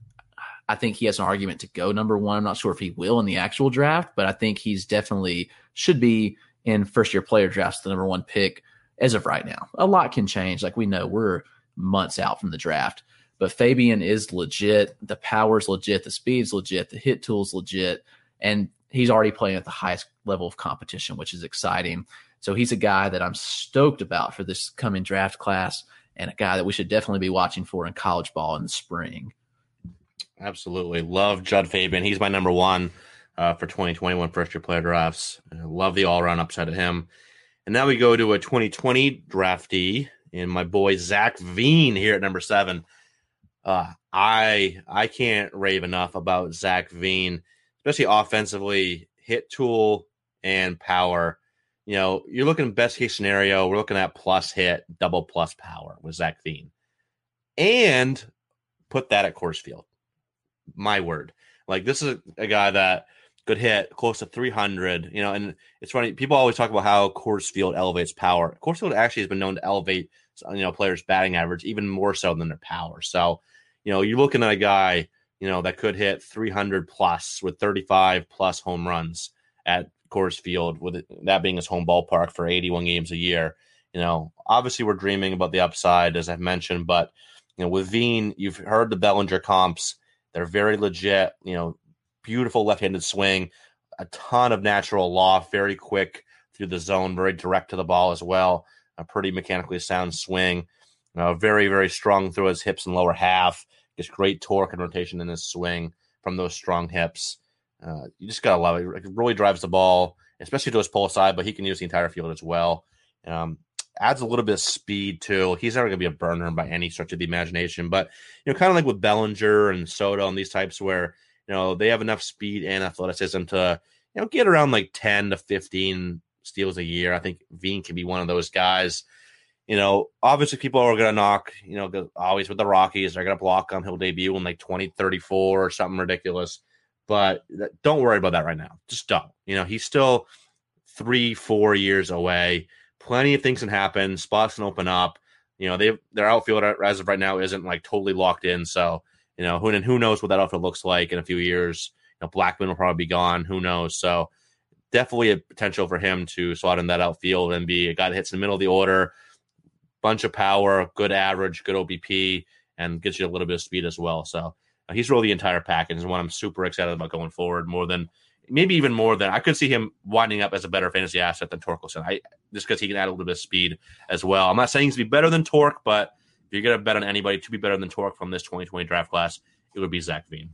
Speaker 5: I think he has an argument to go number one. I'm not sure if he will in the actual draft, but I think he's definitely should be in first year player drafts, the number one pick as of right now. A lot can change. Like we know, we're months out from the draft, but Fabian is legit. The power's legit. The speed's legit. The hit tool's legit. And he's already playing at the highest level of competition, which is exciting. So he's a guy that I'm stoked about for this coming draft class and a guy that we should definitely be watching for in college ball in the spring.
Speaker 4: Absolutely. Love Jud Fabian. He's my number one uh, for 2021 first year player drafts. Love the all around upside of him. And now we go to a 2020 draftee and my boy Zach Veen here at number seven. Uh, I I can't rave enough about Zach Veen, especially offensively, hit tool and power you know, you're looking best case scenario, we're looking at plus hit, double plus power with Zach Veen. And put that at Coors Field. My word. Like this is a, guy that could hit close to 300, you know, and it's funny. People always talk about how Coors Field elevates power. Coors Field actually has been known to elevate you know players' batting average, even more so than their power. So, you know, you're looking at a guy you know that could hit 300 plus with 35 plus home runs at Coors Field, with it, that being his home ballpark for 81 games a year. You know, obviously we're dreaming about the upside, as I've mentioned, but you know, with Veen, you've heard the Bellinger comps. They're very legit. You know, beautiful left-handed swing, a ton of natural loft, very quick through the zone, very direct to the ball as well. A pretty mechanically sound swing. Uh, very, very strong through his hips and lower half. Gets great torque and rotation in his swing from those strong hips. Uh, you just gotta love it. It really drives the ball, especially to his pull side, but he can use the entire field as well. Um, adds a little bit of speed too. He's never gonna be a burner by any stretch of the imagination, but you know, kind of like with Bellinger and Soto and these types where you know they have enough speed and athleticism to you know get around like ten to fifteen steals a year. I think Veen can be one of those guys. You know, obviously people are going to knock, you know, always with the Rockies, they're going to block him. He'll debut in like 2034 or something ridiculous. But don't worry about that right now. Just don't. You know, he's still three, four years away. Plenty of things can happen. Spots can open up. You know, they their outfield as of right now isn't like totally locked in. So, you know, who and who knows what that outfield looks like in a few years. You know, Blackmon will probably be gone. Who knows? So, definitely a potential for him to slot in that outfield and be a guy that hits in the middle of the order, bunch of power, good average, good OBP, and gets you a little bit of speed as well. So he's really the entire package and one I'm super excited about going forward more than maybe even more than I could see him winding up as a better fantasy asset than Torkelson. I just because he can add a little bit of speed as well. I'm not saying he's to be better than Torque, but if you're gonna bet on anybody to be better than Torque from this 2020 draft class, it would be Zach Veen.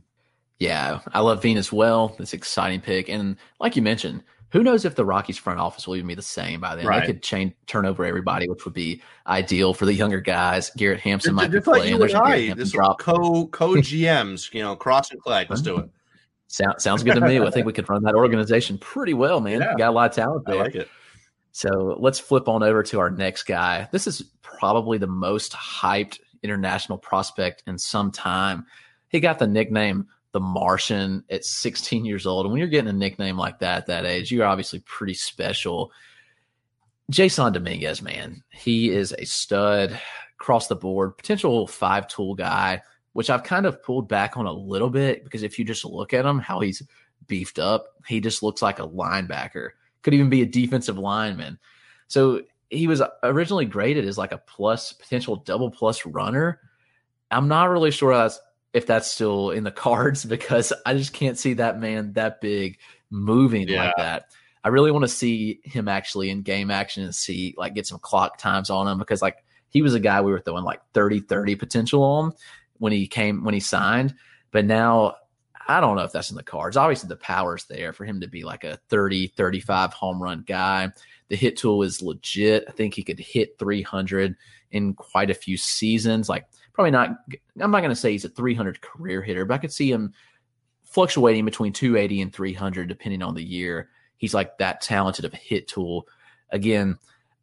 Speaker 5: Yeah, I love Veen as well. This exciting pick, and like you mentioned, who knows if the Rockies front office will even be the same by then? Right. They could change, turn over everybody, which would be ideal for the younger guys. Garrett Hampson might be playing.
Speaker 4: Like I, this drop. co co GMs, you know, cross and collect. Let's do it.
Speaker 5: Sound, sounds good to me. I think we could run that organization pretty well, man. Yeah. Got a lot of talent there.
Speaker 4: I like it.
Speaker 5: So let's flip on over to our next guy. This is probably the most hyped international prospect in some time. He got the nickname the Martian at 16 years old. And when you're getting a nickname like that at that age, you're obviously pretty special. Jasson Dominguez, man, he is a stud across the board, potential five tool guy, which I've kind of pulled back on a little bit because if you just look at him, how he's beefed up, he just looks like a linebacker, could even be a defensive lineman. So he was originally graded as like a plus potential double plus runner. I'm not really sure that's if that's still in the cards because I just can't see that man that big moving yeah. like that. I really want to see him actually in game action and see like get some clock times on him because like he was a guy we were throwing like 30 30 potential on when he came when he signed. But now I don't know if that's in the cards. Obviously the power's there for him to be like a 30 35 home run guy. The hit tool is legit. I think he could hit 300 in quite a few seasons. Like probably not. I'm not going to say he's a 300 career hitter, but I could see him fluctuating between 280 and 300 depending on the year. He's like that talented of a hit tool. Again,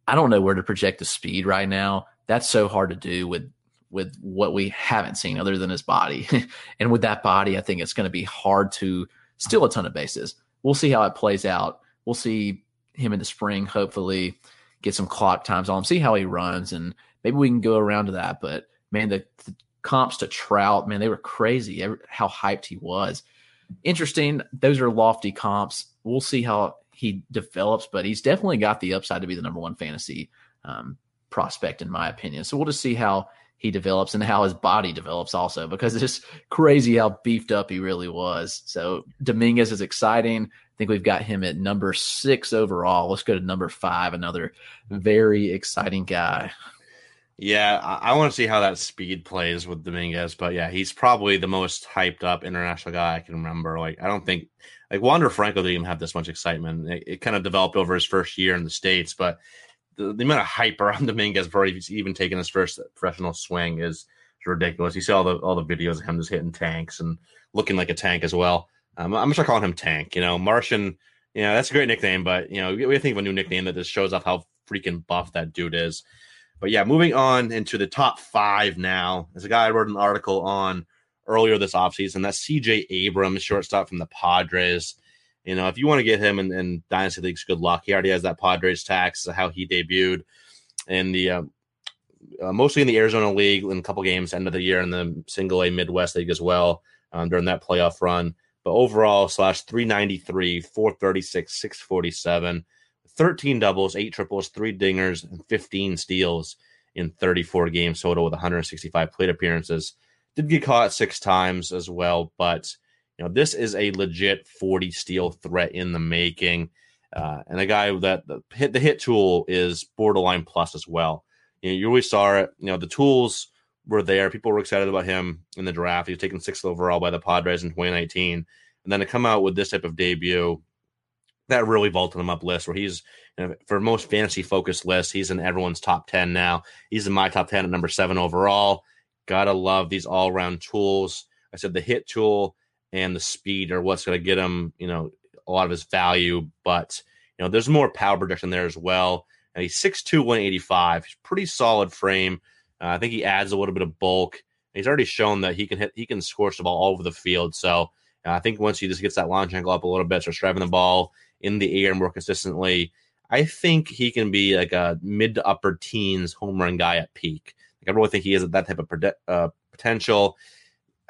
Speaker 5: I don't know where to project the speed right now. That's so hard to do with with what we haven't seen other than his body. and with that body, I think it's going to be hard to steal a ton of bases. We'll see how it plays out. We'll see him in the spring, hopefully, get some clock times on him, see how he runs, and maybe we can go around to that. But man, the, the comps to Trout, man, they were crazy. How hyped he was. Interesting. Those are lofty comps. We'll see how he develops, but he's definitely got the upside to be the number one fantasy um, prospect, in my opinion. So we'll just see how he develops and how his body develops also, because it's crazy how beefed up he really was. So Dominguez is exciting. I think we've got him at number six overall. Let's go to number five, another very exciting guy.
Speaker 4: Yeah, I, I want to see how that speed plays with Dominguez, but yeah, he's probably the most hyped up international guy I can remember. Like, I don't think like Wander Franco didn't even have this much excitement. It, it kind of developed over his first year in the states, but the, the amount of hype around Dominguez before he's even taken his first professional swing is ridiculous. You see all the all the videos of him just hitting tanks and looking like a tank as well. Um, I'm just calling him Tank. You know, Martian. You know, that's a great nickname, but you know, we, we think of a new nickname that just shows off how freaking buff that dude is. But yeah, moving on into the top five now. There's a guy I wrote an article on earlier this offseason. That's CJ Abrams, shortstop from the Padres. You know, if you want to get him in, in Dynasty Leagues, good luck. He already has that Padres tax, how he debuted in the uh, uh, mostly in the Arizona League in a couple games end of the year in the Single A Midwest League as well um, during that playoff run. But overall, slash 393, 436, 647, 13 doubles, eight triples, three dingers, and 15 steals in 34 games total with 165 plate appearances. Did get caught six times as well, but you know this is a legit 40 steal threat in the making, uh, and a guy that the hit the hit tool is borderline plus as well. You, know, you always saw it. You know the tools were there. People were excited about him in the draft. He was taken sixth overall by the Padres in 2019, and then to come out with this type of debut, that really vaulted him up list where he's you know, for most fantasy focused lists, he's in everyone's top 10 now. He's in my top 10 at number seven overall. Gotta love these all around tools. I said the hit tool and the speed are what's going to get him, you know, a lot of his value. But, you know, there's more power projection there as well. And he's 6'2, 185. He's pretty solid frame. Uh, I think he adds a little bit of bulk. He's already shown that he can hit, he can scorch the ball all over the field. So uh, I think once he just gets that launch angle up a little bit, starts driving the ball in the air more consistently, I think he can be like a mid to upper teens home run guy at peak. Like I really think he has at that type of uh, potential.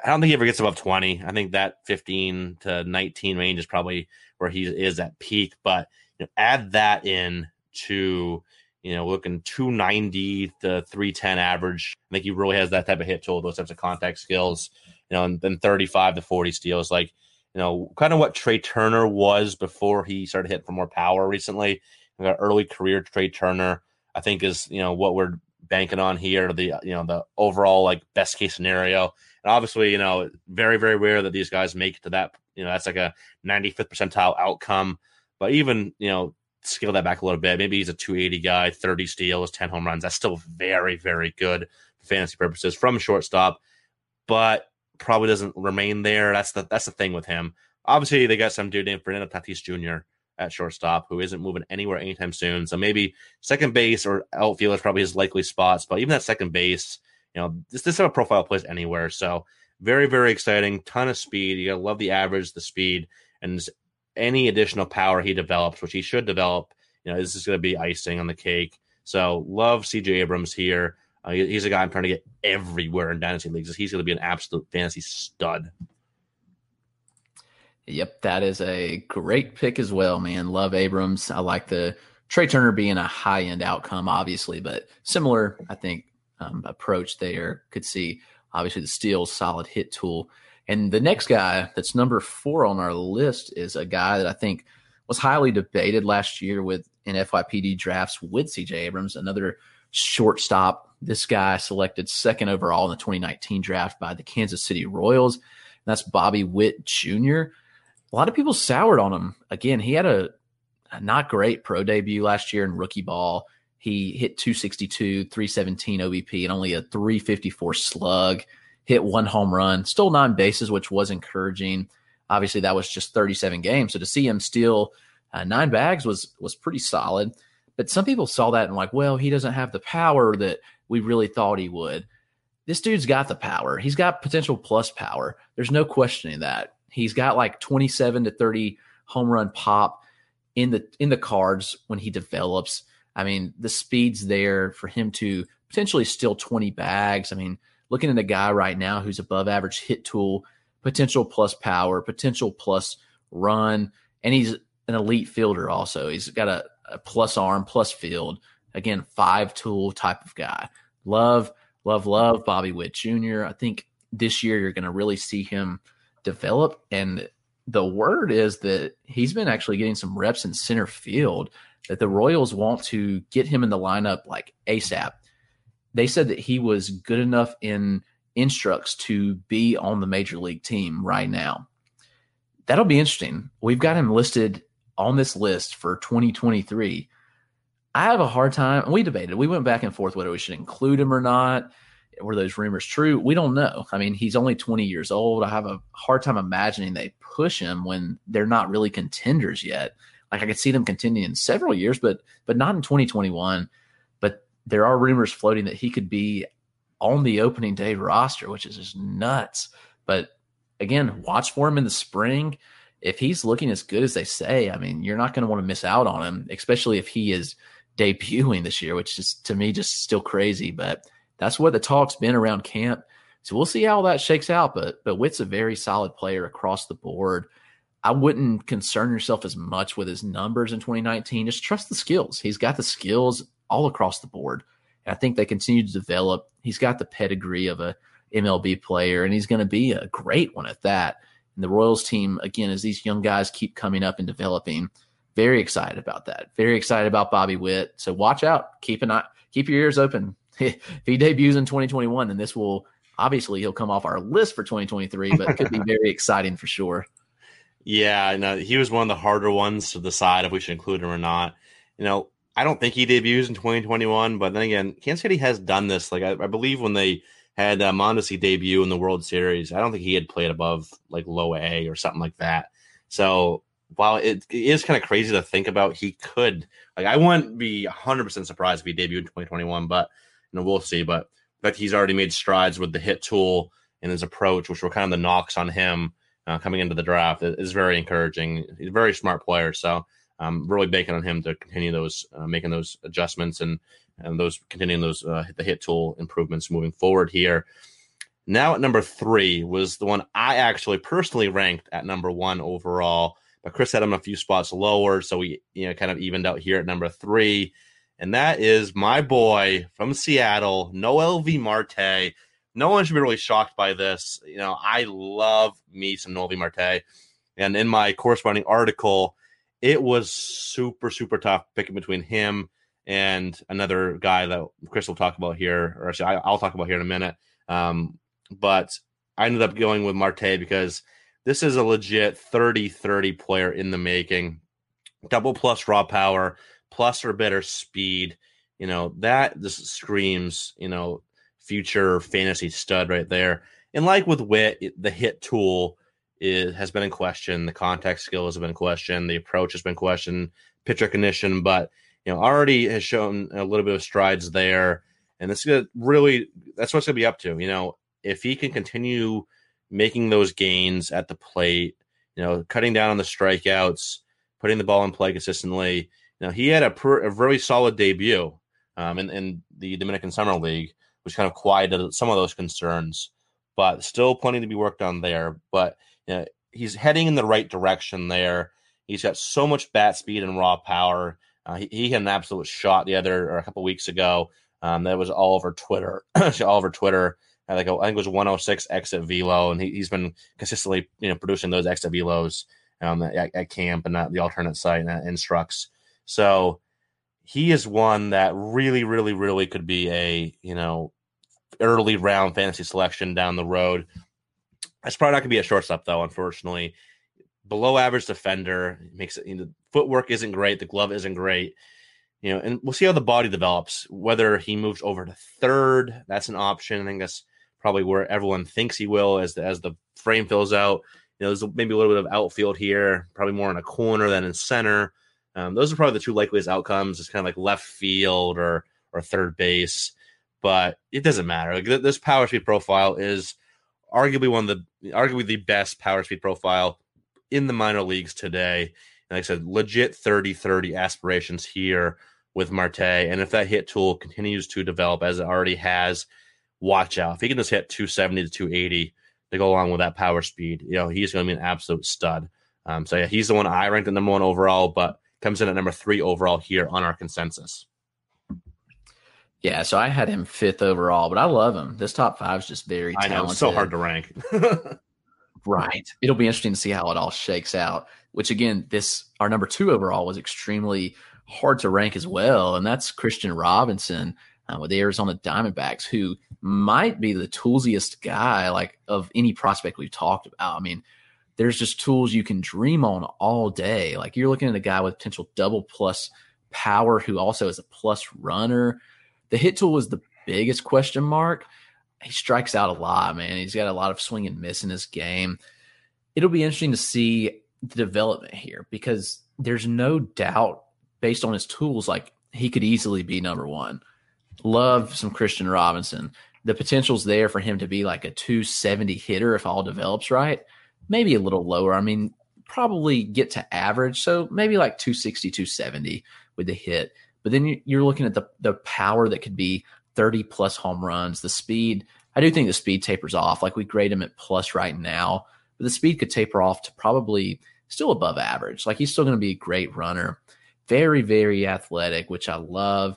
Speaker 4: I don't think he ever gets above 20. I think that 15 to 19 range is probably where he is at peak. But you know, add that in to, you know, looking 290 to 310 average. I think he really has that type of hit tool, those types of contact skills, you know, and then 35 to 40 steals. Like, you know, kind of what Trea Turner was before he started hitting for more power recently. Early career Trea Turner, I think, is, you know, what we're banking on here, the, you know, the overall like best case scenario. And obviously, you know, very, very rare that these guys make it to that. You know, that's like a 95th percentile outcome. But even, you know, scale that back a little bit. Maybe he's a 280 guy, 30 steals, 10 home runs. That's still very, very good for fantasy purposes from shortstop, but probably doesn't remain there. That's the that's the thing with him. Obviously, they got some dude named Fernando Tatis Jr. at shortstop who isn't moving anywhere anytime soon. So maybe second base or outfield is probably his likely spots. But even that second base, you know, this this type of profile plays anywhere. So very, very exciting. Ton of speed. You gotta love the average, the speed, and any additional power he develops, which he should develop. You know, this is going to be icing on the cake. So love CJ Abrams here. Uh, he's a guy I'm trying to get everywhere in dynasty leagues. He's going to be an absolute fantasy stud.
Speaker 5: Yep, that is a great pick as well, man. Love Abrams. I like the Trea Turner being a high end outcome, obviously, but similar, I think, um, approach there. Could see obviously the steel solid hit tool. And the next guy that's number four on our list is a guy that I think was highly debated last year with in FYPD drafts with CJ Abrams, another shortstop. This guy selected second overall in the 2019 draft by the Kansas City Royals. that's Bobby Witt Jr. A lot of people soured on him. Again, he had a, a not great pro debut last year in rookie ball. He hit 262, 317 OBP, and only a 354 slug. Hit one home run, stole nine bases, which was encouraging. Obviously, that was just 37 games. So to see him steal uh, nine bags was was pretty solid. But some people saw that and like, well, he doesn't have the power that we really thought he would. This dude's got the power. He's got potential plus power. There's no questioning that. He's got like 27 to 30 home run pop in the in the cards when he develops. I mean, the speed's there for him to potentially steal 20 bags. I mean, looking at a guy right now who's above average hit tool, potential plus power, potential plus run, and he's an elite fielder also. He's got a, a plus arm, plus field. Again, five tool type of guy. Love, love, love Bobby Witt Jr. I think this year you're going to really see him develop. And the word is that he's been actually getting some reps in center field that the Royals want to get him in the lineup like ASAP. They said that he was good enough in instructs to be on the major league team right now. That'll be interesting. We've got him listed on this list for 2023. I have a hard time. We debated. We went back and forth whether we should include him or not. Were those rumors true? We don't know. I mean, he's only 20 years old. I have a hard time imagining they push him when they're not really contenders yet. Like I could see them continuing in several years, but but not in 2021. But there are rumors floating that he could be on the opening day roster, which is just nuts. But again, watch for him in the spring. If he's looking as good as they say, I mean, you're not going to want to miss out on him, especially if he is debuting this year, which is to me just still crazy. But that's what the talk's been around camp. So we'll see how that shakes out. But but Witt's a very solid player across the board. I wouldn't concern yourself as much with his numbers in 2019. Just trust the skills. He's got the skills all across the board. And I think they continue to develop. He's got the pedigree of a MLB player, and he's going to be a great one at that. And the Royals team, again, as these young guys keep coming up and developing, very excited about that. Very excited about Bobby Witt. So watch out. Keep an eye, keep your ears open. if he debuts in 2021, then this will obviously he'll come off our list for 2023, but it could be very exciting for sure.
Speaker 4: Yeah, no, he was one of the harder ones to decide if we should include him or not. You know, I don't think he debuts in 2021, but then again, Kansas City has done this. Like I, I believe when they had uh, Mondesi debut in the World Series, I don't think he had played above like low A or something like that. So while it, it is kind of crazy to think about, he could like I wouldn't be 100 percent surprised if he debuted in 2021, but you know we'll see. But but he's already made strides with the hit tool and his approach, which were kind of the knocks on him uh, coming into the draft, is very encouraging. He's a very smart player, so I'm really banking on him to continue those uh, making those adjustments and and those continuing those uh, the hit tool improvements moving forward here. Now at number three was the one I actually personally ranked at number one overall, but Chris had him a few spots lower, so we you know kind of evened out here at number three, and that is my boy from Seattle, Noelvi Marte. No one should be really shocked by this. You know, I love me some Noelvi Marte, and in my corresponding article, it was super super tough picking between him and another guy that Chris will talk about here, or actually I'll talk about here in a minute. Um, but I ended up going with Marte because this is a legit 30 30 player in the making. Double plus raw power, plus or better speed. You know, that just screams, you know, future fantasy stud right there. And like with Witt, the hit tool is, has been in question. The contact skill has been in question. The approach has been questioned. Pitch recognition, but you know, already has shown a little bit of strides there. And this is gonna really that's what's gonna be up to. You know, if he can continue making those gains at the plate, you know, cutting down on the strikeouts, putting the ball in play consistently. You know, he had a, per, a very solid debut um, in, in the Dominican Summer League, which kind of quieted some of those concerns, but still plenty to be worked on there. But you know, he's heading in the right direction there. He's got so much bat speed and raw power. Uh, he, he, had an absolute shot the other or a couple weeks ago. Um, that was all over Twitter, all over Twitter. I think I think it was 106 exit velo, and he, has been consistently you know producing those exit velos um, at, at, camp and at the alternate site and at instructs. So he is one that really, really, really could be a you know early round fantasy selection down the road. It's probably not going to be a shortstop though, unfortunately below average defender. Makes it you know, footwork isn't great, the glove isn't great. You know, and we'll see how the body develops. Whether he moves over to third, that's an option. I think that's probably where everyone thinks he will as the as the frame fills out. You know, there's maybe a little bit of outfield here, probably more in a corner than in center. Um, those are probably the two likeliest outcomes. It's kind of like left field or or third base, but it doesn't matter. Like, this power speed profile is arguably one of the arguably the best power speed profile in the minor leagues today. And like I said, legit 30 30 aspirations here with Marte. And if that hit tool continues to develop as it already has, watch out. If he can just hit 270 to 280 to go along with that power speed, you know, he's going to be an absolute stud. Um, so yeah, he's the one I ranked at number one overall, but comes in at number three overall here on our consensus.
Speaker 5: Yeah, so I had him fifth overall, but I love him. This top five is just very talented. I know,
Speaker 4: it's so hard to rank.
Speaker 5: Right. It'll be interesting to see how it all shakes out. Which again, this our number two overall was extremely hard to rank as well, and that's Kristian Robinson uh, with the Arizona Diamondbacks, who might be the toolsiest guy like of any prospect we've talked about. I mean, there's just tools you can dream on all day. Like you're looking at a guy with potential double plus power who also is a plus runner. The hit tool was the biggest question mark he strikes out a lot, man. He's got a lot of swing and miss in his game. It'll be interesting to see the development here because there's no doubt based on his tools, like he could easily be number one. Love some Kristian Robinson. The potential's there for him to be like a 270 hitter if all develops right. Maybe a little lower. I mean, probably get to average. So maybe like 260, 270 with the hit. But then you're looking at the the power that could be 30 plus home runs, the speed. I do think the speed tapers off. Like we grade him at plus right now, but the speed could taper off to probably still above average. Like he's still going to be a great runner. Very, very athletic, which I love.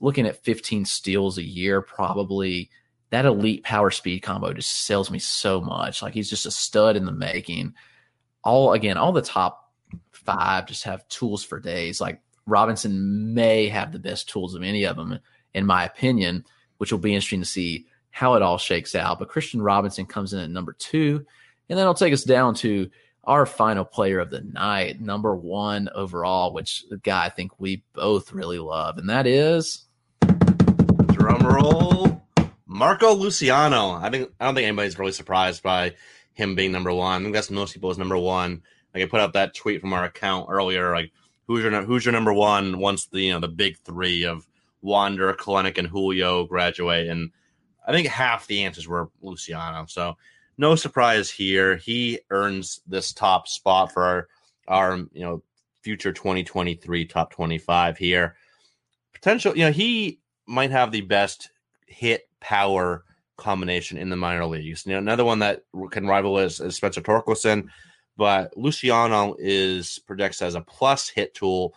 Speaker 5: Looking at 15 steals a year, probably that elite power speed combo just sells me so much. Like he's just a stud in the making. All again, all the top five just have tools for days. Like Robinson may have the best tools of any of them, in my opinion, which will be interesting to see how it all shakes out. But Kristian Robinson comes in at number two, and then I'll take us down to our final player of the night, number one overall, which the guy I think we both really love, and that is
Speaker 4: drum roll, Marco Luciano. I think I don't think anybody's really surprised by him being number one. I think that's most people's number one. Like I put up that tweet from our account earlier, like who's your who's your number one once the you know the big three of Wander, Kelenic, and Julio graduate, and I think half the answers were Luciano. So no surprise here. He earns this top spot for our, our you know future 2023 top 25 here. Potential, you know, he might have the best hit power combination in the minor leagues. You know, another one that can rival is, is Spencer Torkelson, but Luciano is projects as a plus hit tool,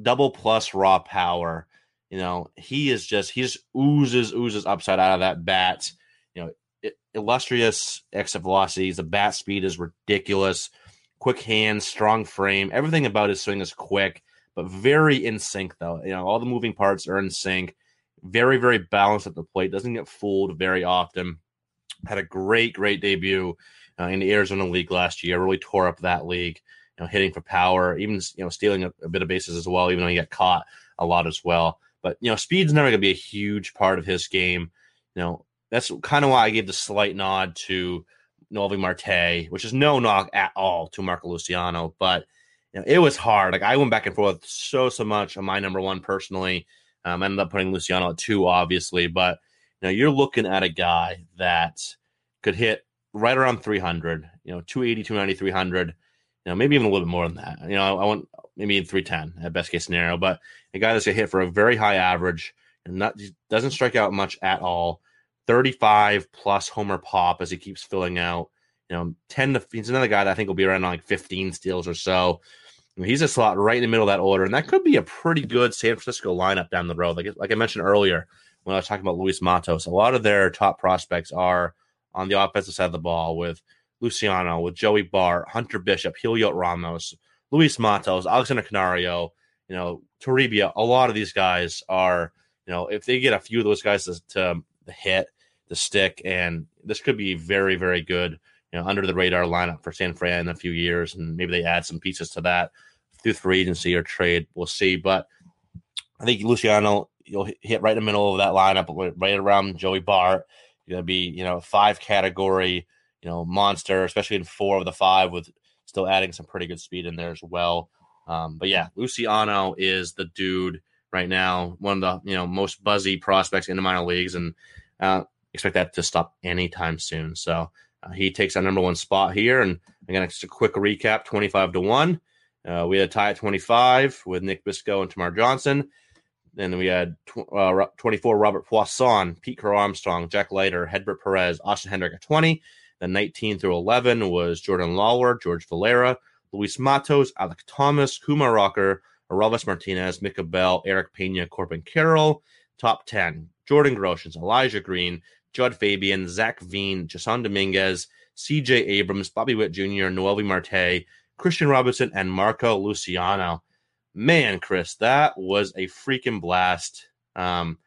Speaker 4: double plus raw power. You know, he is just he just oozes oozes upside out of that bat. You know, illustrious exit velocities. The bat speed is ridiculous. Quick hands, strong frame. Everything about his swing is quick, but very in sync, though. You know, all the moving parts are in sync. Very, very balanced at the plate. Doesn't get fooled very often. Had a great, great debut uh, in the Arizona League last year. Really tore up that league. You know, hitting for power, even you know, stealing a, a bit of bases as well. Even though he got caught a lot as well. But you know, speed's never going to be a huge part of his game. You know, that's kind of why I gave the slight nod to Noelvi Marte, which is no knock at all to Marco Luciano, but you know, it was hard. Like I went back and forth so so much on my number one personally. Um, ended up putting Luciano at two, obviously, but you know, you're looking at a guy that could hit right around 300, you know, 280, 290, 300, you know, maybe even a little bit more than that. You know, I want maybe in 310 at best case scenario, but a guy that's gonna hit for a very high average and not doesn't strike out much at all 35 plus homer pop as he keeps filling out. You know, 10 to he's another guy that I think will be around like 15 steals or so. He's a slot right in the middle of that order, and that could be a pretty good San Francisco lineup down the road. Like like I mentioned earlier when I was talking about Luis Matos, a lot of their top prospects are on the offensive side of the ball with Luciano, with Joey Bart, Hunter Bishop, Heliot Ramos, Luis Matos, Alexander Canario, you know, Toribio. A lot of these guys are, you know, if they get a few of those guys to, to hit, the stick, and this could be very, very good. You know, under the radar lineup for San Fran in a few years, and maybe they add some pieces to that through free agency or trade. We'll see, but I think Luciano you'll hit right in the middle of that lineup, right around Joey Bart. You're gonna be, you know, five category, you know, monster, especially in four of the five, with still adding some pretty good speed in there as well. Um, but yeah, Luciano is the dude right now, one of the you know most buzzy prospects in the minor leagues, and uh, expect that to stop anytime soon. So uh, he takes our number one spot here. And again, just a quick recap 25 to 1. Uh, we had a tie at 25 with Nick Bitsko and Termarr Johnson. Then we had tw- uh, 24 Robert Puason, Pete Crow Armstrong, Jack Leiter, Hedbert Perez, Austin Hendrick at 20. Then 19 through 11 was Jordan Lawlar, George Valera, Luis Matos, Alek Thomas, Kumar Rocker, Orelvis Martinez, Mick Abel, Erick Pena, Corbin Carroll. Top 10 Jordan Groshans, Elijah Green, Jud Fabian, Zach Veen, Jasson Dominguez, CJ Abrams, Bobby Witt Jr., Noelvi Marte, Kristian Robinson, and Marco Luciano. Man, Chris, that was a freaking blast. Um,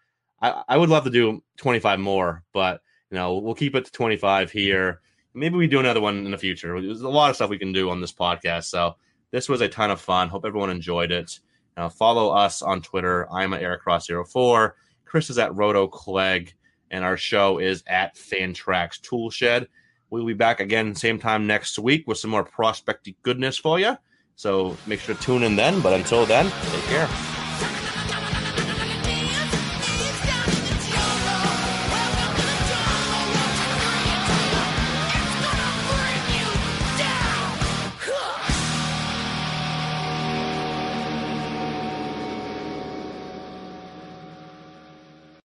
Speaker 4: I, I would love to do 25 more, but you know, we'll keep it to 25 here. Maybe we do another one in the future. There's a lot of stuff we can do on this podcast. So this was a ton of fun. Hope everyone enjoyed it. Uh, follow us on Twitter. I'm at Eric Cross 04. Chris is at Roto Clegg and our show is at Fantrax Toolshed. We'll be back again same time next week with some more prospecting goodness for you. So make sure to tune in then. But until then, take care.